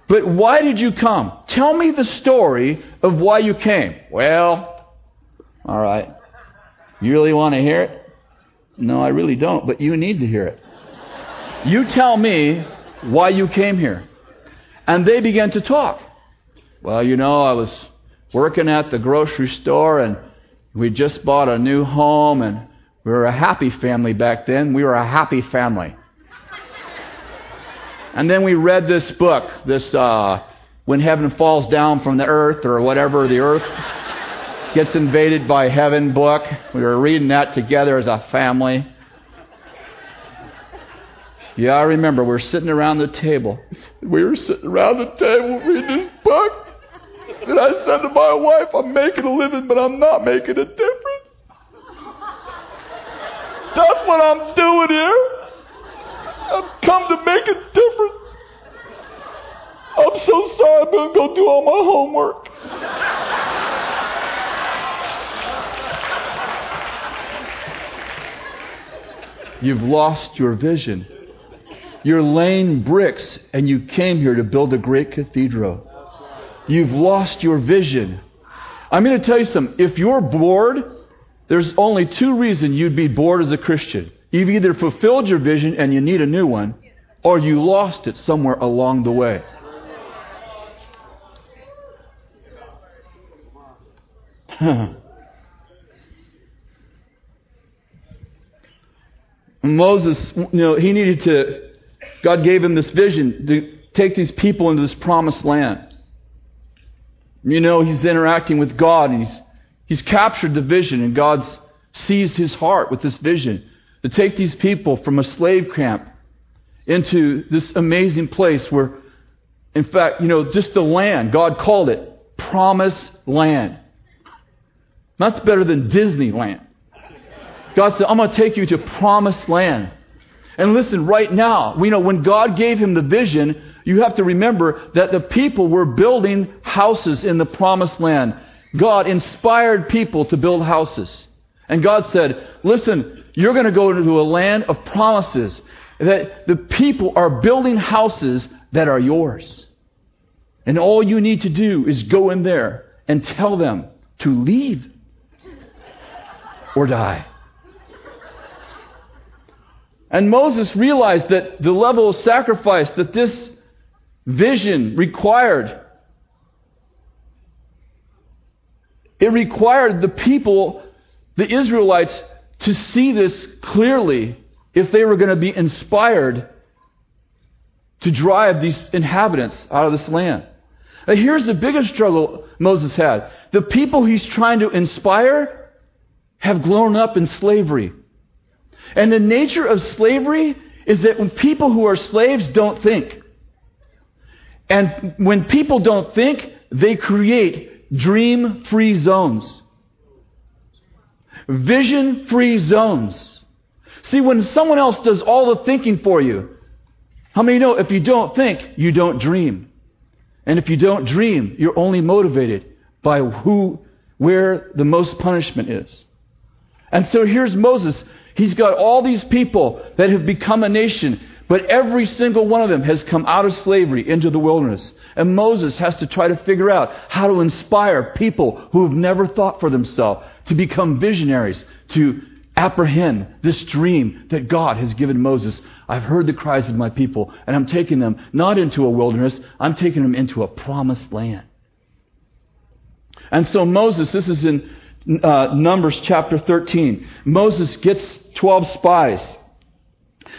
But why did you come? Tell me the story of why you came. Well, all right. You really want to hear it? No, I really don't, but you need to hear it. You tell me why you came here. And they began to talk. Well, you know, I was working at the grocery store and we just bought a new home and we were a happy family back then. We were a happy family. And then we read this book, this uh, When Heaven Falls Down from the Earth, or whatever, the Earth gets invaded by heaven book. We were reading that together as a family. Yeah, I remember we were sitting around the table. We were sitting around the table reading this book. And I said to my wife, I'm making a living, but I'm not making a difference. That's what I'm doing here. I've come to make a difference. I'm so sorry. I'm going to go do all my homework. You've lost your vision. You're laying bricks and you came here to build a great cathedral. You've lost your vision. I'm going to tell you something. If you're bored, there's only two reasons you'd be bored as a Christian. You've either fulfilled your vision and you need a new one, or you lost it somewhere along the way. Moses, you know, he needed to, God gave him this vision to take these people into this promised land. You know, he's interacting with God and he's, he's captured the vision and God's seized his heart with this vision to take these people from a slave camp into this amazing place where, in fact, you know, just the land, God called it promised land. That's better than Disneyland. God said, I'm going to take you to promised land. And listen, right now, we know when God gave him the vision, you have to remember that the people were building houses in the promised land. God inspired people to build houses. And God said, Listen, you're going to go into a land of promises. That the people are building houses that are yours. And all you need to do is go in there and tell them to leave or die. And Moses realized that the level of sacrifice that this vision required, it required the people, the Israelites, to see this clearly if they were going to be inspired to drive these inhabitants out of this land. Now, here's the biggest struggle Moses had. The people he's trying to inspire have grown up in slavery. And the nature of slavery is that when people who are slaves don't think. And when people don't think, they create dream free zones vision free zones. See, when someone else does all the thinking for you, how many know if you don't think, you don't dream? And if you don't dream, you're only motivated by who, where the most punishment is. And so here's Moses. He's got all these people that have become a nation, but every single one of them has come out of slavery into the wilderness. And Moses has to try to figure out how to inspire people who have never thought for themselves to become visionaries, to apprehend this dream that God has given Moses. I've heard the cries of my people, and I'm taking them not into a wilderness, I'm taking them into a promised land. And so Moses, this is in uh, Numbers chapter 13. Moses gets 12 spies,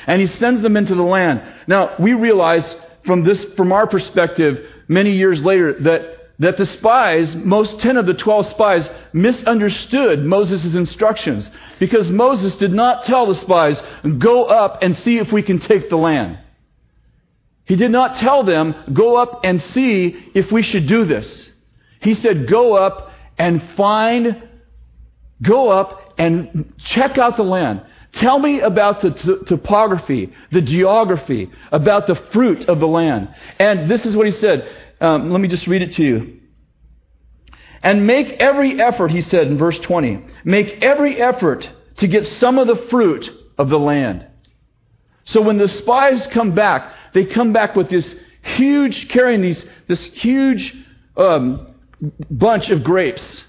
and he sends them into the land. Now, we realize from this, from our perspective, many years later, that that the spies, most 10 of the 12 spies, misunderstood Moses' instructions because Moses did not tell the spies, go up and see if we can take the land. He did not tell them, go up and see if we should do this. He said, go up and find, go up and check out the land. Tell me about the t- topography, the geography, about the fruit of the land. And this is what he said. Um, let me just read it to you. And make every effort, he said in verse 20, make every effort to get some of the fruit of the land. So when the spies come back, they come back with this huge, carrying these, this huge um, bunch of grapes.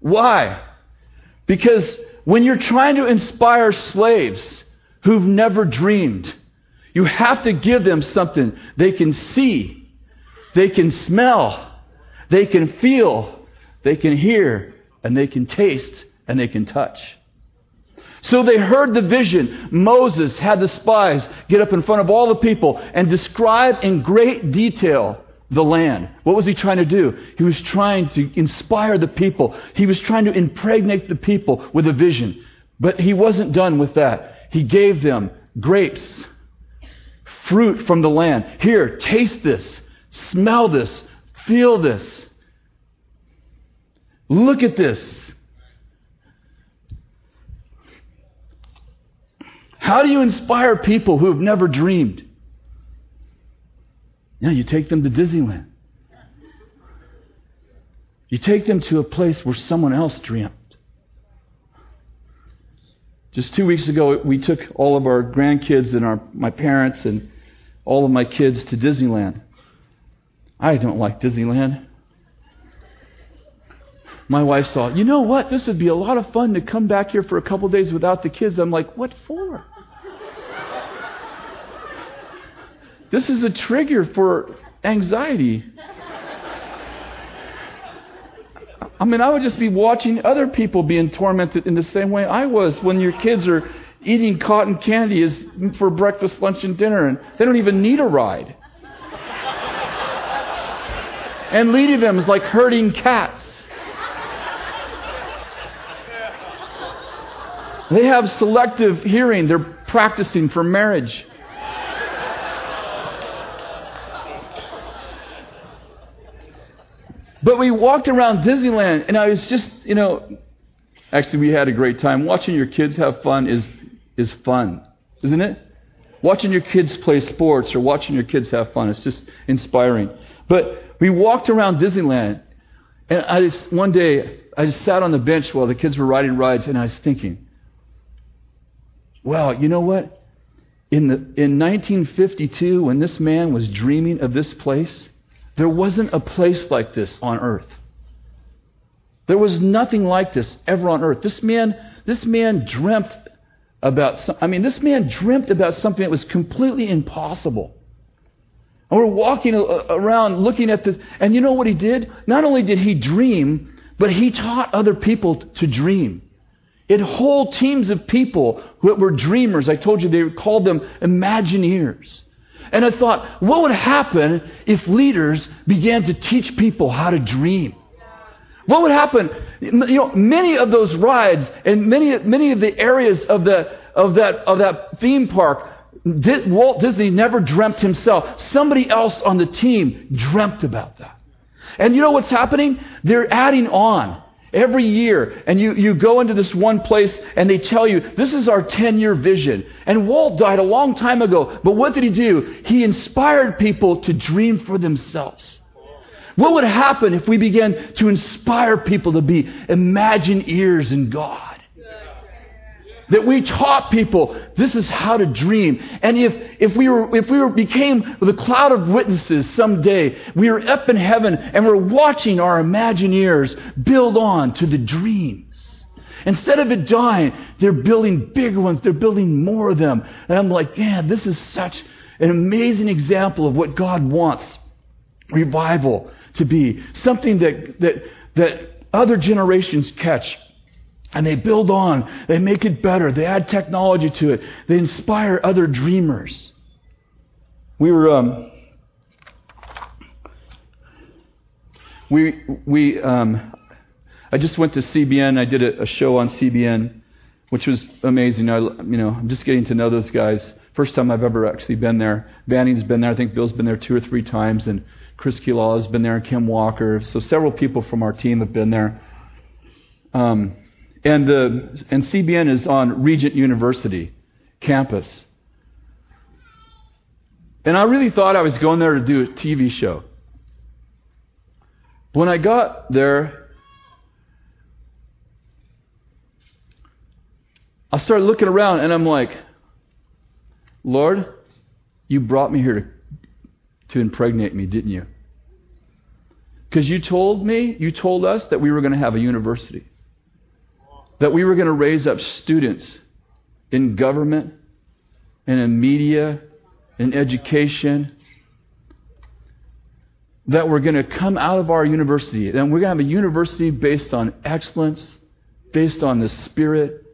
Why? Because when you're trying to inspire slaves who've never dreamed, you have to give them something they can see, they can smell, they can feel, they can hear, and they can taste, and they can touch. So they heard the vision. Moses had the spies get up in front of all the people and describe in great detail the land. What was he trying to do? He was trying to inspire the people. He was trying to impregnate the people with a vision. But he wasn't done with that. He gave them grapes, fruit from the land. Here, taste this, smell this, feel this. Look at this. How do you inspire people who have never dreamed? Yeah, you take them to Disneyland. You take them to a place where someone else dreamt. Just two weeks ago, we took all of our grandkids and our, my parents and all of my kids to Disneyland. I don't like Disneyland. My wife thought, you know what? This would be a lot of fun to come back here for a couple days without the kids. I'm like, what for? This is a trigger for anxiety. I mean, I would just be watching other people being tormented in the same way I was when your kids are eating cotton candy for breakfast, lunch, and dinner, and they don't even need a ride. And leading them is like herding cats. They have selective hearing. They're practicing for marriage. But we walked around Disneyland, and I was just, you know, actually, we had a great time. Watching your kids have fun is, is fun, isn't it? Watching your kids play sports or watching your kids have fun, it's just inspiring. But we walked around Disneyland, and I just, one day, I just sat on the bench while the kids were riding rides, and I was thinking, well, you know what? In, the, in 1952, when this man was dreaming of this place, there wasn't a place like this on earth. There was nothing like this ever on earth. This man, this man dreamt about some, I mean, this man dreamt about something that was completely impossible. And we're walking around looking at this, and you know what he did? Not only did he dream, but he taught other people to dream. It whole teams of people who were dreamers. I told you they called them Imagineers. And I thought, what would happen if leaders began to teach people how to dream? What would happen? You know, many of those rides and many, many of the areas of, the, of, that, of that theme park, Walt Disney never dreamt himself. Somebody else on the team dreamt about that. And you know what's happening? They're adding on every year. And you, you go into this one place and they tell you, this is our 10 year vision. And Walt died a long time ago. But what did he do? He inspired people to dream for themselves. What would happen if we began to inspire people to be Imagineers in God? That we taught people this is how to dream. And if, if we were, if we were, became the cloud of witnesses someday, we are up in heaven and we're watching our Imagineers build on to the dreams. Instead of it dying, they're building bigger ones. They're building more of them. And I'm like, man, this is such an amazing example of what God wants revival to be. Something that, that, that other generations catch and they build on, they make it better, they add technology to it, they inspire other dreamers. We were, um, we, we, um, I just went to CBN. I did a, a, show on CBN, which was amazing. I, you know, I'm just getting to know those guys. First time I've ever actually been there. Banning's been there. I think Bill's been there two or three times, and Chris Quilala has been there, and Kim Walker. So several people from our team have been there. Um, And, the, and CBN is on Regent University campus. And I really thought I was going there to do a TV show. When I got there, I started looking around and I'm like, Lord, you brought me here to, to impregnate me, didn't you? Because you told me, you told us that we were going to have a university, that we were going to raise up students in government and in media, in education, that we're going to come out of our university and we're going to have a university based on excellence, based on the Spirit,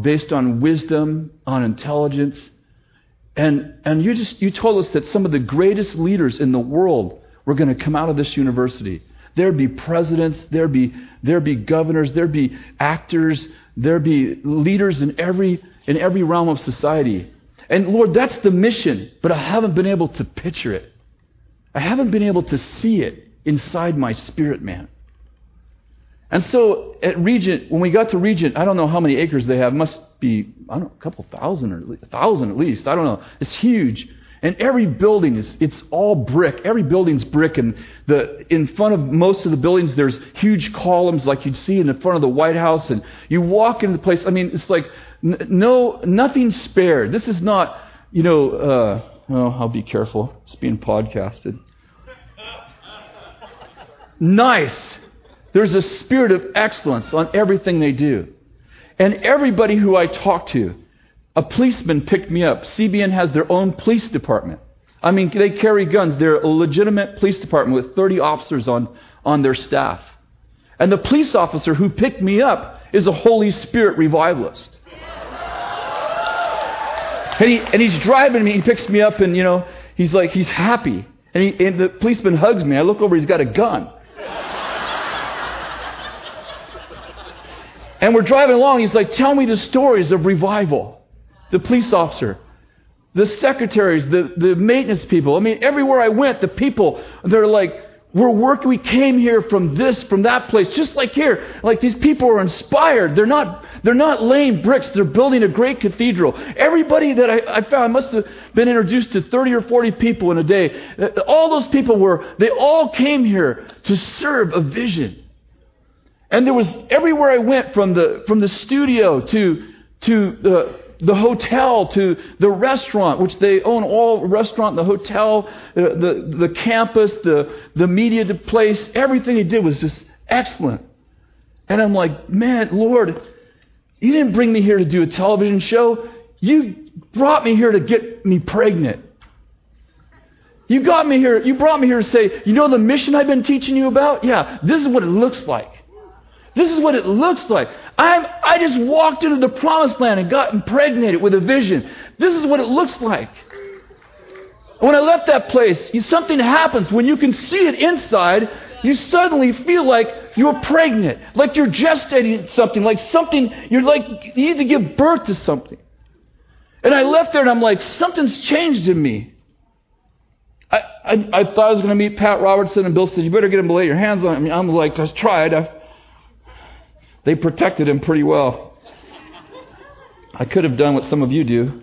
based on wisdom, on intelligence. And, and you just you told us that some of the greatest leaders in the world were going to come out of this university. There'd be presidents, there'd be, there'd be governors, there'd be actors, there'd be leaders in every, in every realm of society. And Lord, that's the mission, but I haven't been able to picture it. I haven't been able to see it inside my spirit, man. And so at Regent, when we got to Regent, I don't know how many acres they have. Must be, I don't know, a couple thousand or a thousand at least. I don't know. It's huge. And every building is, it's all brick. Every building's brick. And the, in front of most of the buildings, there's huge columns like you'd see in the front of the White House. And you walk into the place, I mean, it's like no, nothing spared. This is not, you know, uh, oh, I'll be careful. It's being podcasted. Nice. There's a spirit of excellence on everything they do. And everybody who I talk to, a policeman picked me up. CBN has their own police department. I mean, they carry guns. They're a legitimate police department with 30 officers on, on their staff. And the police officer who picked me up is a Holy Spirit revivalist. And, he, and he's driving me. He picks me up, and, you know, he's like, he's happy. And, he, and the policeman hugs me. I look over, he's got a gun. And we're driving along. He's like, Tell me the stories of revival. The police officer, the secretaries, the, the maintenance people. I mean, everywhere I went, the people, they're like, we're working, we came here from this, from that place, just like here. Like these people are inspired. They're not, they're not laying bricks, they're building a great cathedral. Everybody that I, I found, I must have been introduced to 30 or 40 people in a day. Uh, all those people were, they all came here to serve a vision. And there was everywhere I went, from the from the studio to to the the hotel to the restaurant, which they own all restaurant, the hotel, the, the, the campus, the, the media place, everything he did was just excellent. And I'm like, man, Lord, you didn't bring me here to do a television show. You brought me here to get me pregnant. You got me here, you brought me here to say, you know the mission I've been teaching you about? Yeah, this is what it looks like. This is what it looks like. I'm, I just walked into the promised land and got impregnated with a vision. This is what it looks like. When I left that place, you, something happens. When you can see it inside, you suddenly feel like you're pregnant, like you're gestating something, like something, you're like, you need to give birth to something. And I left there and I'm like, something's changed in me. I, I, I thought I was going to meet Pat Robertson, and Bill said, You better get him to lay your hands on him. I'm like, I tried. I, they protected him pretty well. I could have done what some of you do.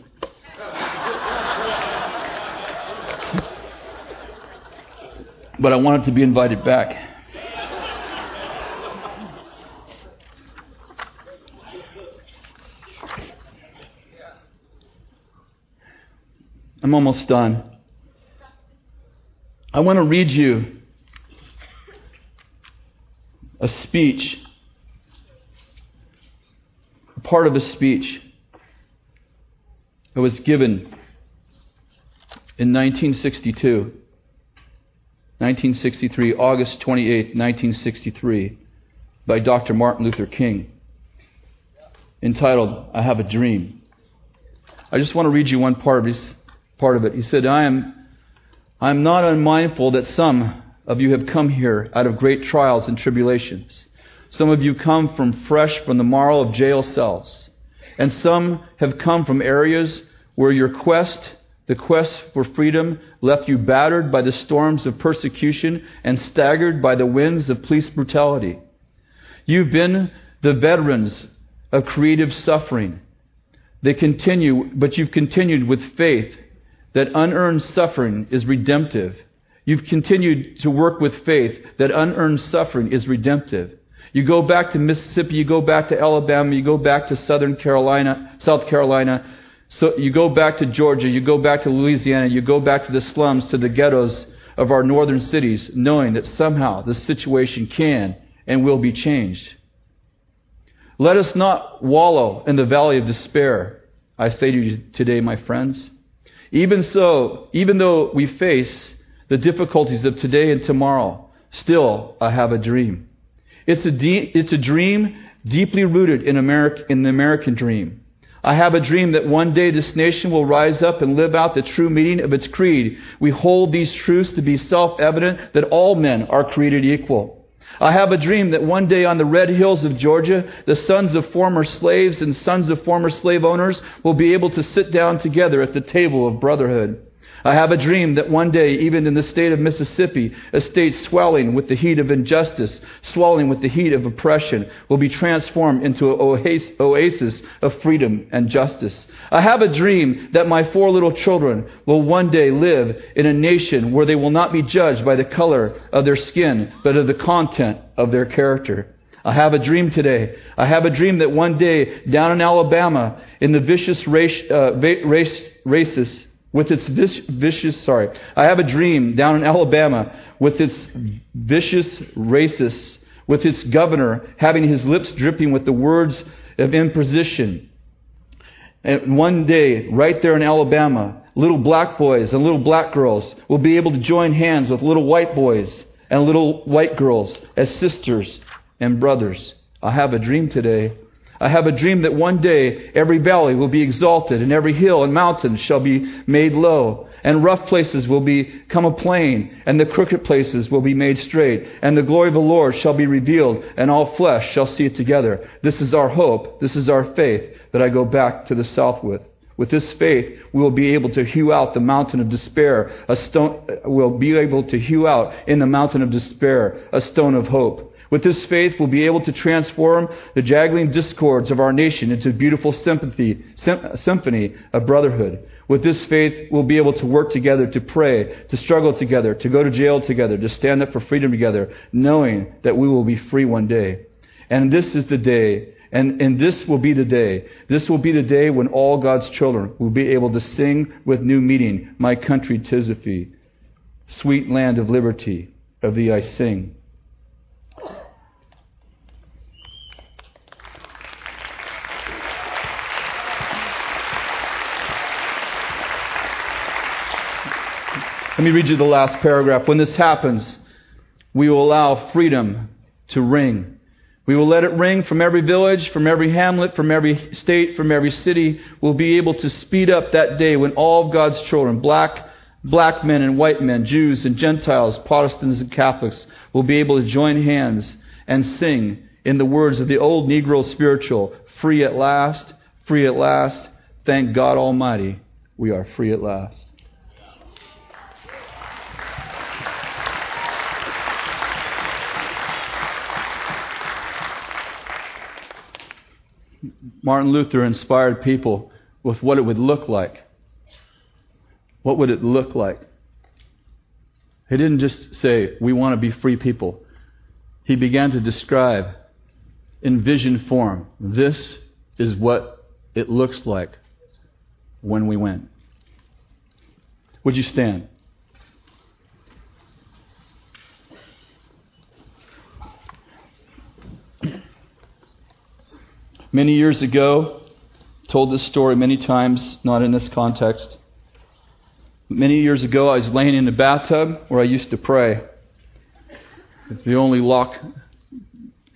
but I wanted to be invited back. I'm almost done. I want to read you a speech part of a speech that was given in 1962. 1963, August 28, 1963, by Dr. Martin Luther King, entitled, I Have a Dream. I just want to read you one part of, his, part of it. He said, I am, I am not unmindful that some of you have come here out of great trials and tribulations some of you come from fresh from the marrow of jail cells. And some have come from areas where your quest, the quest for freedom, left you battered by the storms of persecution and staggered by the winds of police brutality. You've been the veterans of creative suffering. They continue, but you've continued with faith that unearned suffering is redemptive. You've continued to work with faith that unearned suffering is redemptive. You go back to Mississippi, you go back to Alabama, you go back to Southern Carolina, South Carolina, so you go back to Georgia, you go back to Louisiana, you go back to the slums, to the ghettos of our northern cities, knowing that somehow the situation can and will be changed. Let us not wallow in the valley of despair, I say to you today, my friends. Even so, even though we face the difficulties of today and tomorrow, still I have a dream. It's a, de- it's a dream deeply rooted in, America, in the American dream. I have a dream that one day this nation will rise up and live out the true meaning of its creed. We hold these truths to be self evident that all men are created equal. I have a dream that one day on the red hills of Georgia, the sons of former slaves and sons of former slave owners will be able to sit down together at the table of brotherhood. I have a dream that one day, even in the state of Mississippi, a state swelling with the heat of injustice, swelling with the heat of oppression, will be transformed into an oasis of freedom and justice. I have a dream that my four little children will one day live in a nation where they will not be judged by the color of their skin, but of the content of their character. I have a dream today. I have a dream that one day down in Alabama, in the vicious race, uh, race, racist with its vicious, sorry, I have a dream down in Alabama with its vicious racists, with its governor having his lips dripping with the words of imposition. And one day, right there in Alabama, little black boys and little black girls will be able to join hands with little white boys and little white girls as sisters and brothers. I have a dream today I have a dream that one day every valley will be exalted, and every hill and mountain shall be made low, and rough places will become a plain, and the crooked places will be made straight, and the glory of the Lord shall be revealed, and all flesh shall see it together. This is our hope, this is our faith that I go back to the south with. With this faith, we will be able to hew out the mountain of despair. A stone, uh, we'll be able to hew out in the mountain of despair a stone of hope. With this faith, we'll be able to transform the jaggling discords of our nation into a beautiful sympathy, symphony of brotherhood. With this faith, we'll be able to work together, to pray, to struggle together, to go to jail together, to stand up for freedom together, knowing that we will be free one day. And this is the day, and, and this will be the day. This will be the day when all God's children will be able to sing with new meaning, My country, tis of thee. Sweet land of liberty, of thee I sing. Let me read you the last paragraph. When this happens, we will allow freedom to ring. We will let it ring from every village, from every hamlet, from every state, from every city. We'll be able to speed up that day when all of God's children, black, black men and white men, Jews and Gentiles, Protestants and Catholics, will be able to join hands and sing in the words of the old Negro spiritual, free at last, free at last, thank God Almighty, we are free at last. Martin Luther inspired people with what it would look like. What would it look like? He didn't just say, We want to be free people. He began to describe in vision form this is what it looks like when we win. Would you stand? Many years ago, told this story many times, not in this context. Many years ago, I was laying in the bathtub where I used to pray. The only locked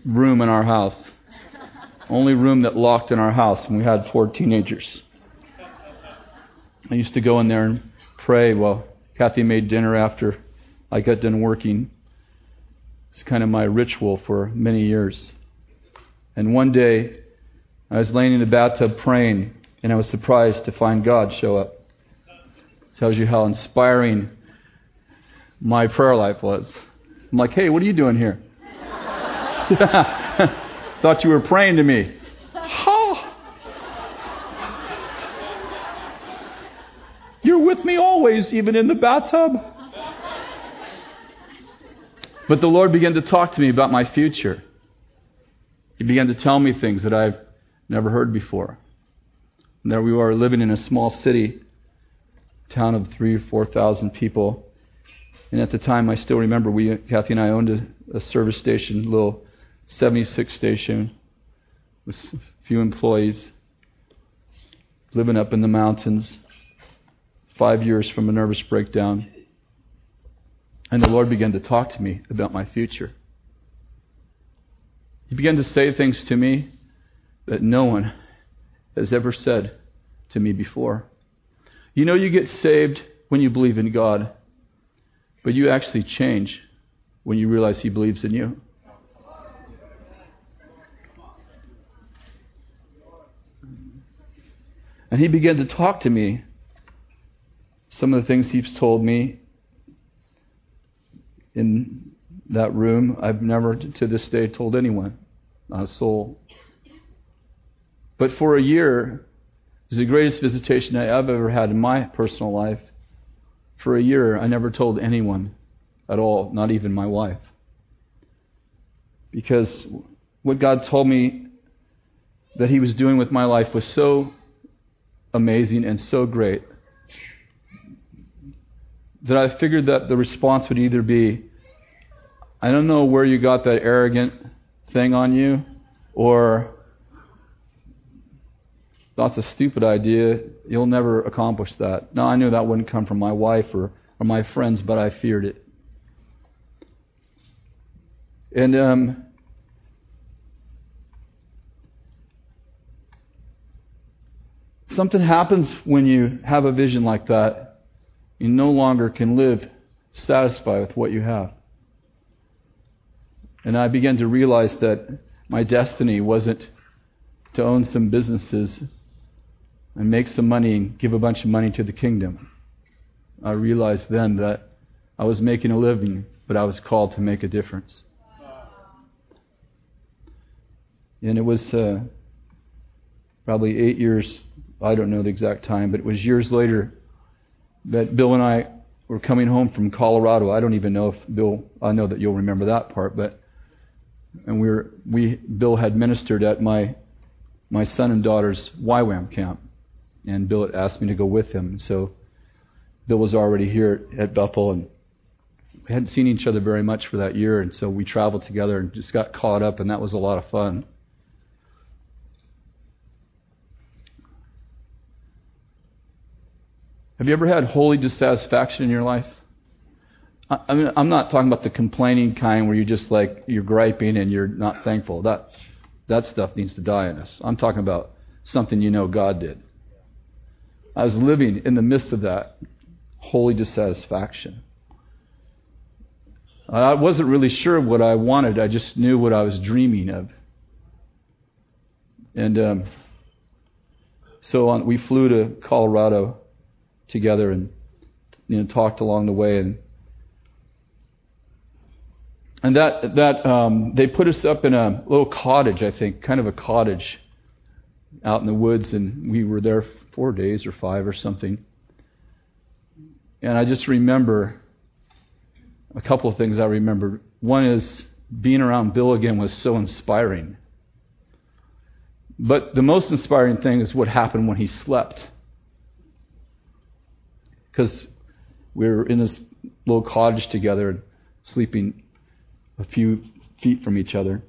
room in our house. Only room that locked in our house, and we had four teenagers. I used to go in there and pray while Kathy made dinner after I got done working. It's kind of my ritual for many years. And one day, I was laying in the bathtub praying, and I was surprised to find God show up. Tells you how inspiring my prayer life was. I'm like, hey, what are you doing here? Thought you were praying to me. Oh. You're with me always, even in the bathtub. But the Lord began to talk to me about my future. He began to tell me things that I've never heard before. And there we were living in a small city, town of three or four thousand people. And at the time, I still remember we, Kathy and I, owned a, a service station, a little 76 station with a few employees, living up in the mountains, five years from a nervous breakdown. And the Lord began to talk to me about my future. He began to say things to me that no one has ever said to me before. You know, you get saved when you believe in God, but you actually change when you realize He believes in you. And he began to talk to me. Some of the things he's told me in that room, I've never to this day told anyone, not a soul. But for a year, it was the greatest visitation I've ever had in my personal life. For a year, I never told anyone at all, not even my wife. Because what God told me that He was doing with my life was so amazing and so great that I figured that the response would either be, I don't know where you got that arrogant thing on you, or that's a stupid idea. You'll never accomplish that. Now, I knew that wouldn't come from my wife or, or my friends, but I feared it. And um, Something happens when you have a vision like that. You no longer can live satisfied with what you have. And I began to realize that my destiny wasn't to own some businesses and make some money and give a bunch of money to the kingdom. I realized then that I was making a living, but I was called to make a difference. And it was uh, probably eight years I don't know the exact time, but it was years later that Bill and I were coming home from Colorado. I don't even know if Bill, I know that you'll remember that part, but and we were we Bill had ministered at my my son and daughter's YWAM camp, and Bill asked me to go with him. So Bill was already here at Bethel, and we hadn't seen each other very much for that year, and so we traveled together and just got caught up, and that was a lot of fun. Have you ever had holy dissatisfaction in your life? I mean, I'm not talking about the complaining kind where you're just like you're griping and you're not thankful. That that stuff needs to die in us. I'm talking about something you know God did. I was living in the midst of that holy dissatisfaction. I wasn't really sure what I wanted. I just knew what I was dreaming of. And um, so on, we flew to Colorado together and you know talked along the way and and that that um, they put us up in a little cottage, I think, kind of a cottage out in the woods, and we were there four days or five or something. And I just remember a couple of things I remember. One is being around Bill again was so inspiring. But the most inspiring thing is what happened when he slept because we were in this little cottage together, sleeping a few feet from each other.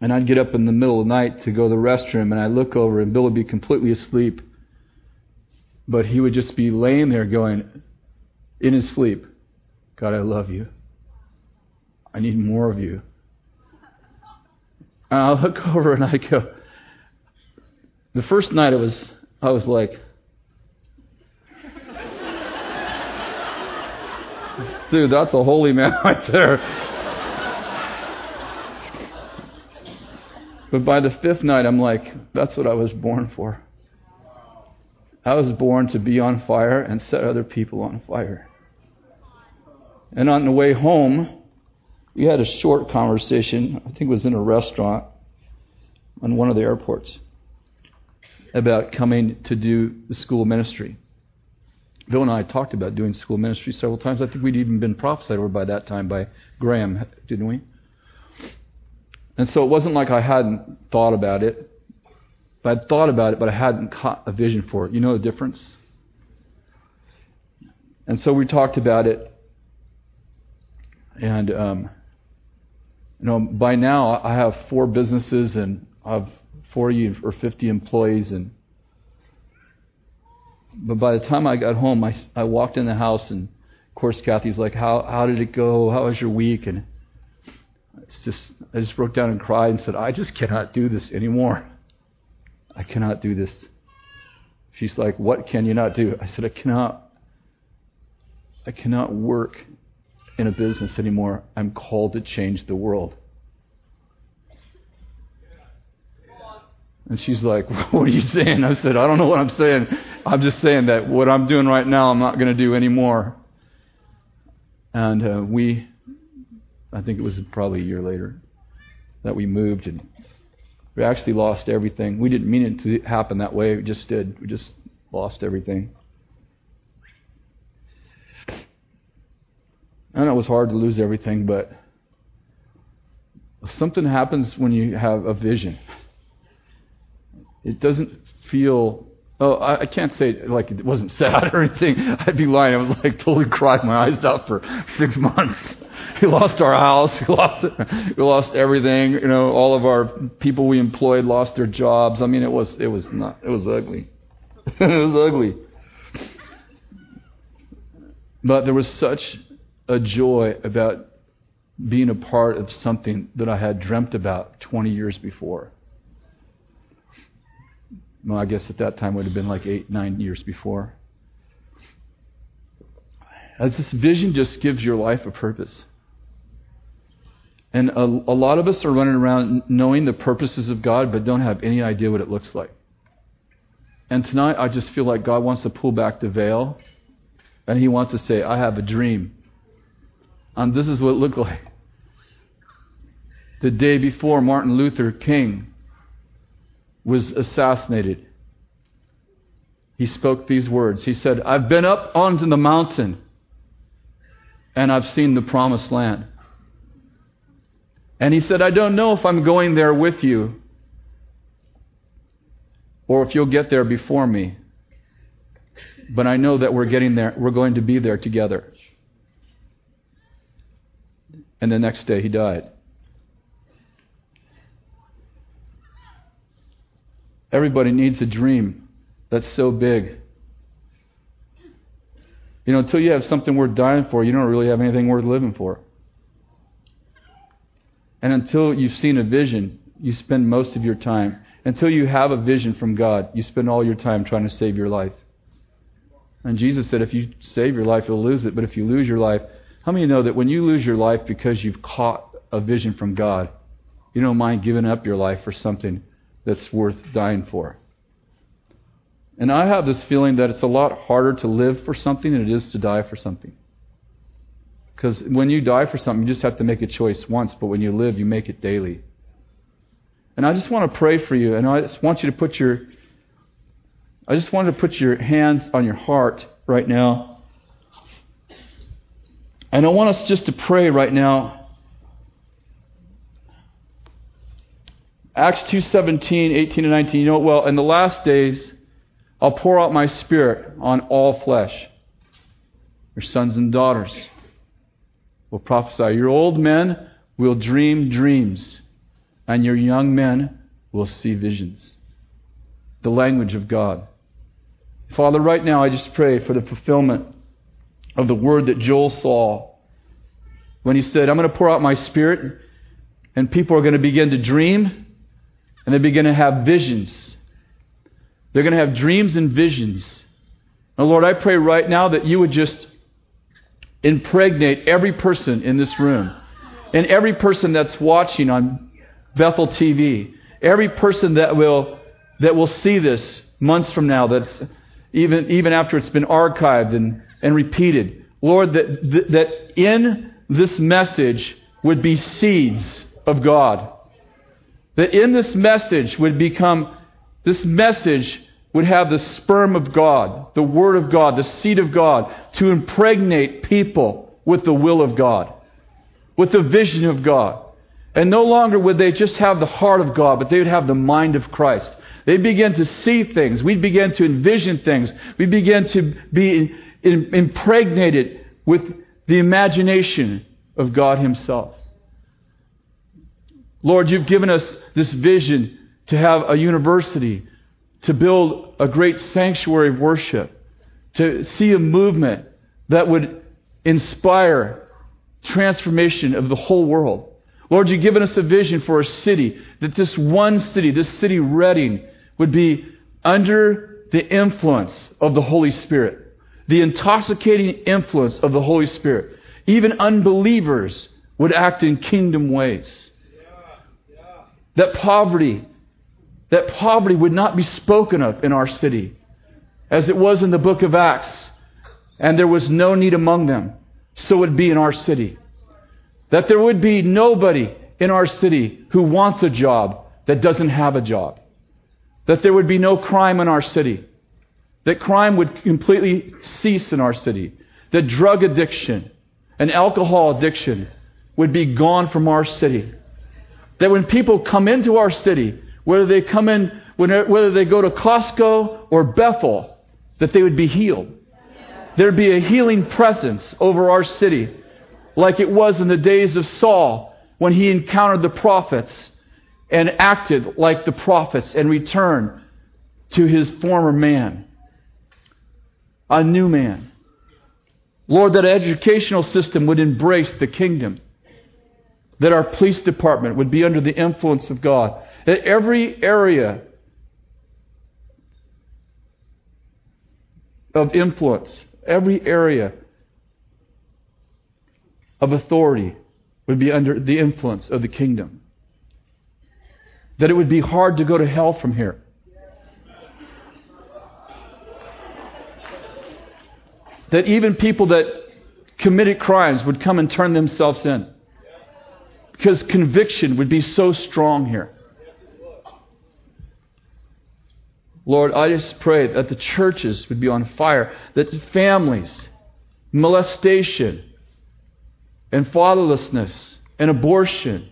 And I'd get up in the middle of the night to go to the restroom, and I'd look over, and Bill would be completely asleep. But he would just be laying there going, in his sleep, God, I love you. I need more of you. And I'll look over and I go, the first night it was, I was like, Dude, that's a holy man right there. But by the fifth night, I'm like, that's what I was born for. I was born to be on fire and set other people on fire. And on the way home, we had a short conversation. I think it was in a restaurant. on one of the airports about coming to do the school ministry. Bill and I talked about doing school ministry several times. I think we'd even been prophesied over by that time by Graham, didn't we? And so it wasn't like I hadn't thought about it. But I'd thought about it, but I hadn't caught a vision for it. You know the difference? And so we talked about it. And, um, you know, by now I have four businesses and I have 40 or 50 employees. And, but by the time I got home, I, I walked in the house and, of course, Kathy's like, how, how did it go? How was your week? And it's just, I just broke down and cried and said, I just cannot do this anymore. I cannot do this. She's like, What can you not do? I said, I cannot I cannot work in a business anymore. I'm called to change the world. And she's like, What are you saying? I said, I don't know what I'm saying. I'm just saying that what I'm doing right now, I'm not going to do anymore. And uh, we, I think it was probably a year later, that we moved and we actually lost everything. We didn't mean it to happen that way. We just did. We just lost everything. I know it was hard to lose everything, but something happens when you have a vision. It doesn't feel. Oh, I, can't say like it wasn't sad or anything. I'd be lying. I was like totally cried my eyes out for six months. We lost our house. We lost we lost everything. You know, all of our people we employed lost their jobs. I mean, it was it was not. It was ugly. it was ugly. But there was such a joy about being a part of something that I had dreamt about 20 years before. Well, I guess at that time would have been like eight, nine years before. As this vision just gives your life a purpose. And a, a lot of us are running around knowing the purposes of God, but don't have any idea what it looks like. And tonight, I just feel like God wants to pull back the veil, and He wants to say, I have a dream. And this is what it looked like. The day before Martin Luther King was assassinated, he spoke these words. He said, I've been up onto the mountain and I've seen the promised land. And he said, I don't know if I'm going there with you or if you'll get there before me. But I know that we're getting there, we're going to be there together. And the next day he died. Everybody needs a dream that's so big. You know, until you have something worth dying for, you don't really have anything worth living for. And until you've seen a vision, you spend most of your time. Until you have a vision from God, you spend all your time trying to save your life. And Jesus said, if you save your life, you'll lose it. But if you lose your life, how many know that when you lose your life because you've caught a vision from God, you don't mind giving up your life for something that's worth dying for? And I have this feeling that it's a lot harder to live for something than it is to die for something. Because when you die for something, you just have to make a choice once, but when you live, you make it daily. And I just want to pray for you, and I just want you to put your I just want to put your hands on your heart right now. And I want us just to pray right now. Acts 2:17, 18 and 19. You know well, in the last days I'll pour out my spirit on all flesh. Your sons and daughters will prophesy. Your old men will dream dreams, and your young men will see visions. The language of God. Father, right now I just pray for the fulfillment of the word that Joel saw when he said, I'm going to pour out my spirit, and people are going to begin to dream, and they begin to have visions. They're going to have dreams and visions. Now, Lord, I pray right now that you would just impregnate every person in this room and every person that's watching on Bethel TV, every person that will that will see this months from now, that's even even after it's been archived and, and repeated. Lord, that that in this message would be seeds of God. That in this message would become, this message would have the sperm of God, the Word of God, the seed of God, to impregnate people with the will of God, with the vision of God. And no longer would they just have the heart of God, but they would have the mind of Christ. They begin to see things. We begin to envision things. We begin to be impregnated with the imagination of God Himself. Lord, you've given us this vision to have a university, to build a great sanctuary of worship, to see a movement that would inspire transformation of the whole world. Lord, you've given us a vision for a city, that this one city, this city Redding, would be under the influence of the Holy Spirit, the intoxicating influence of the Holy Spirit. Even unbelievers would act in kingdom ways. That poverty, that poverty would not be spoken of in our city, as it was in the book of Acts, and there was no need among them. So it would be in our city. That there would be nobody in our city who wants a job that doesn't have a job that there would be no crime in our city, that crime would completely cease in our city, that drug addiction and alcohol addiction would be gone from our city. That when people come into our city, whether they come in, whether they go to Costco or Bethel, that they would be healed. There'd be a healing presence over our city, like it was in the days of Saul when he encountered the prophets and acted like the prophets and returned to his former man, a new man. Lord, that educational system would embrace the kingdom, that our police department would be under the influence of God, that every area of influence, every area of authority would be under the influence of the kingdom that it would be hard to go to hell from here. That even people that committed crimes would come and turn themselves in. Because conviction would be so strong here. Lord, I just pray that the churches would be on fire, that families, molestation, and fatherlessness, and abortion,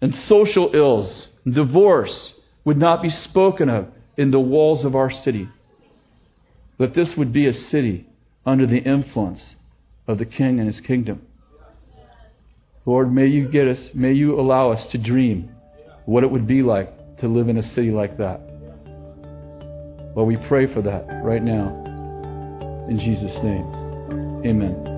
and social ills and divorce would not be spoken of in the walls of our city. That this would be a city under the influence of the King and his kingdom. Lord, may you get us, may you allow us to dream what it would be like to live in a city like that. Well, we pray for that right now. In Jesus' name, amen.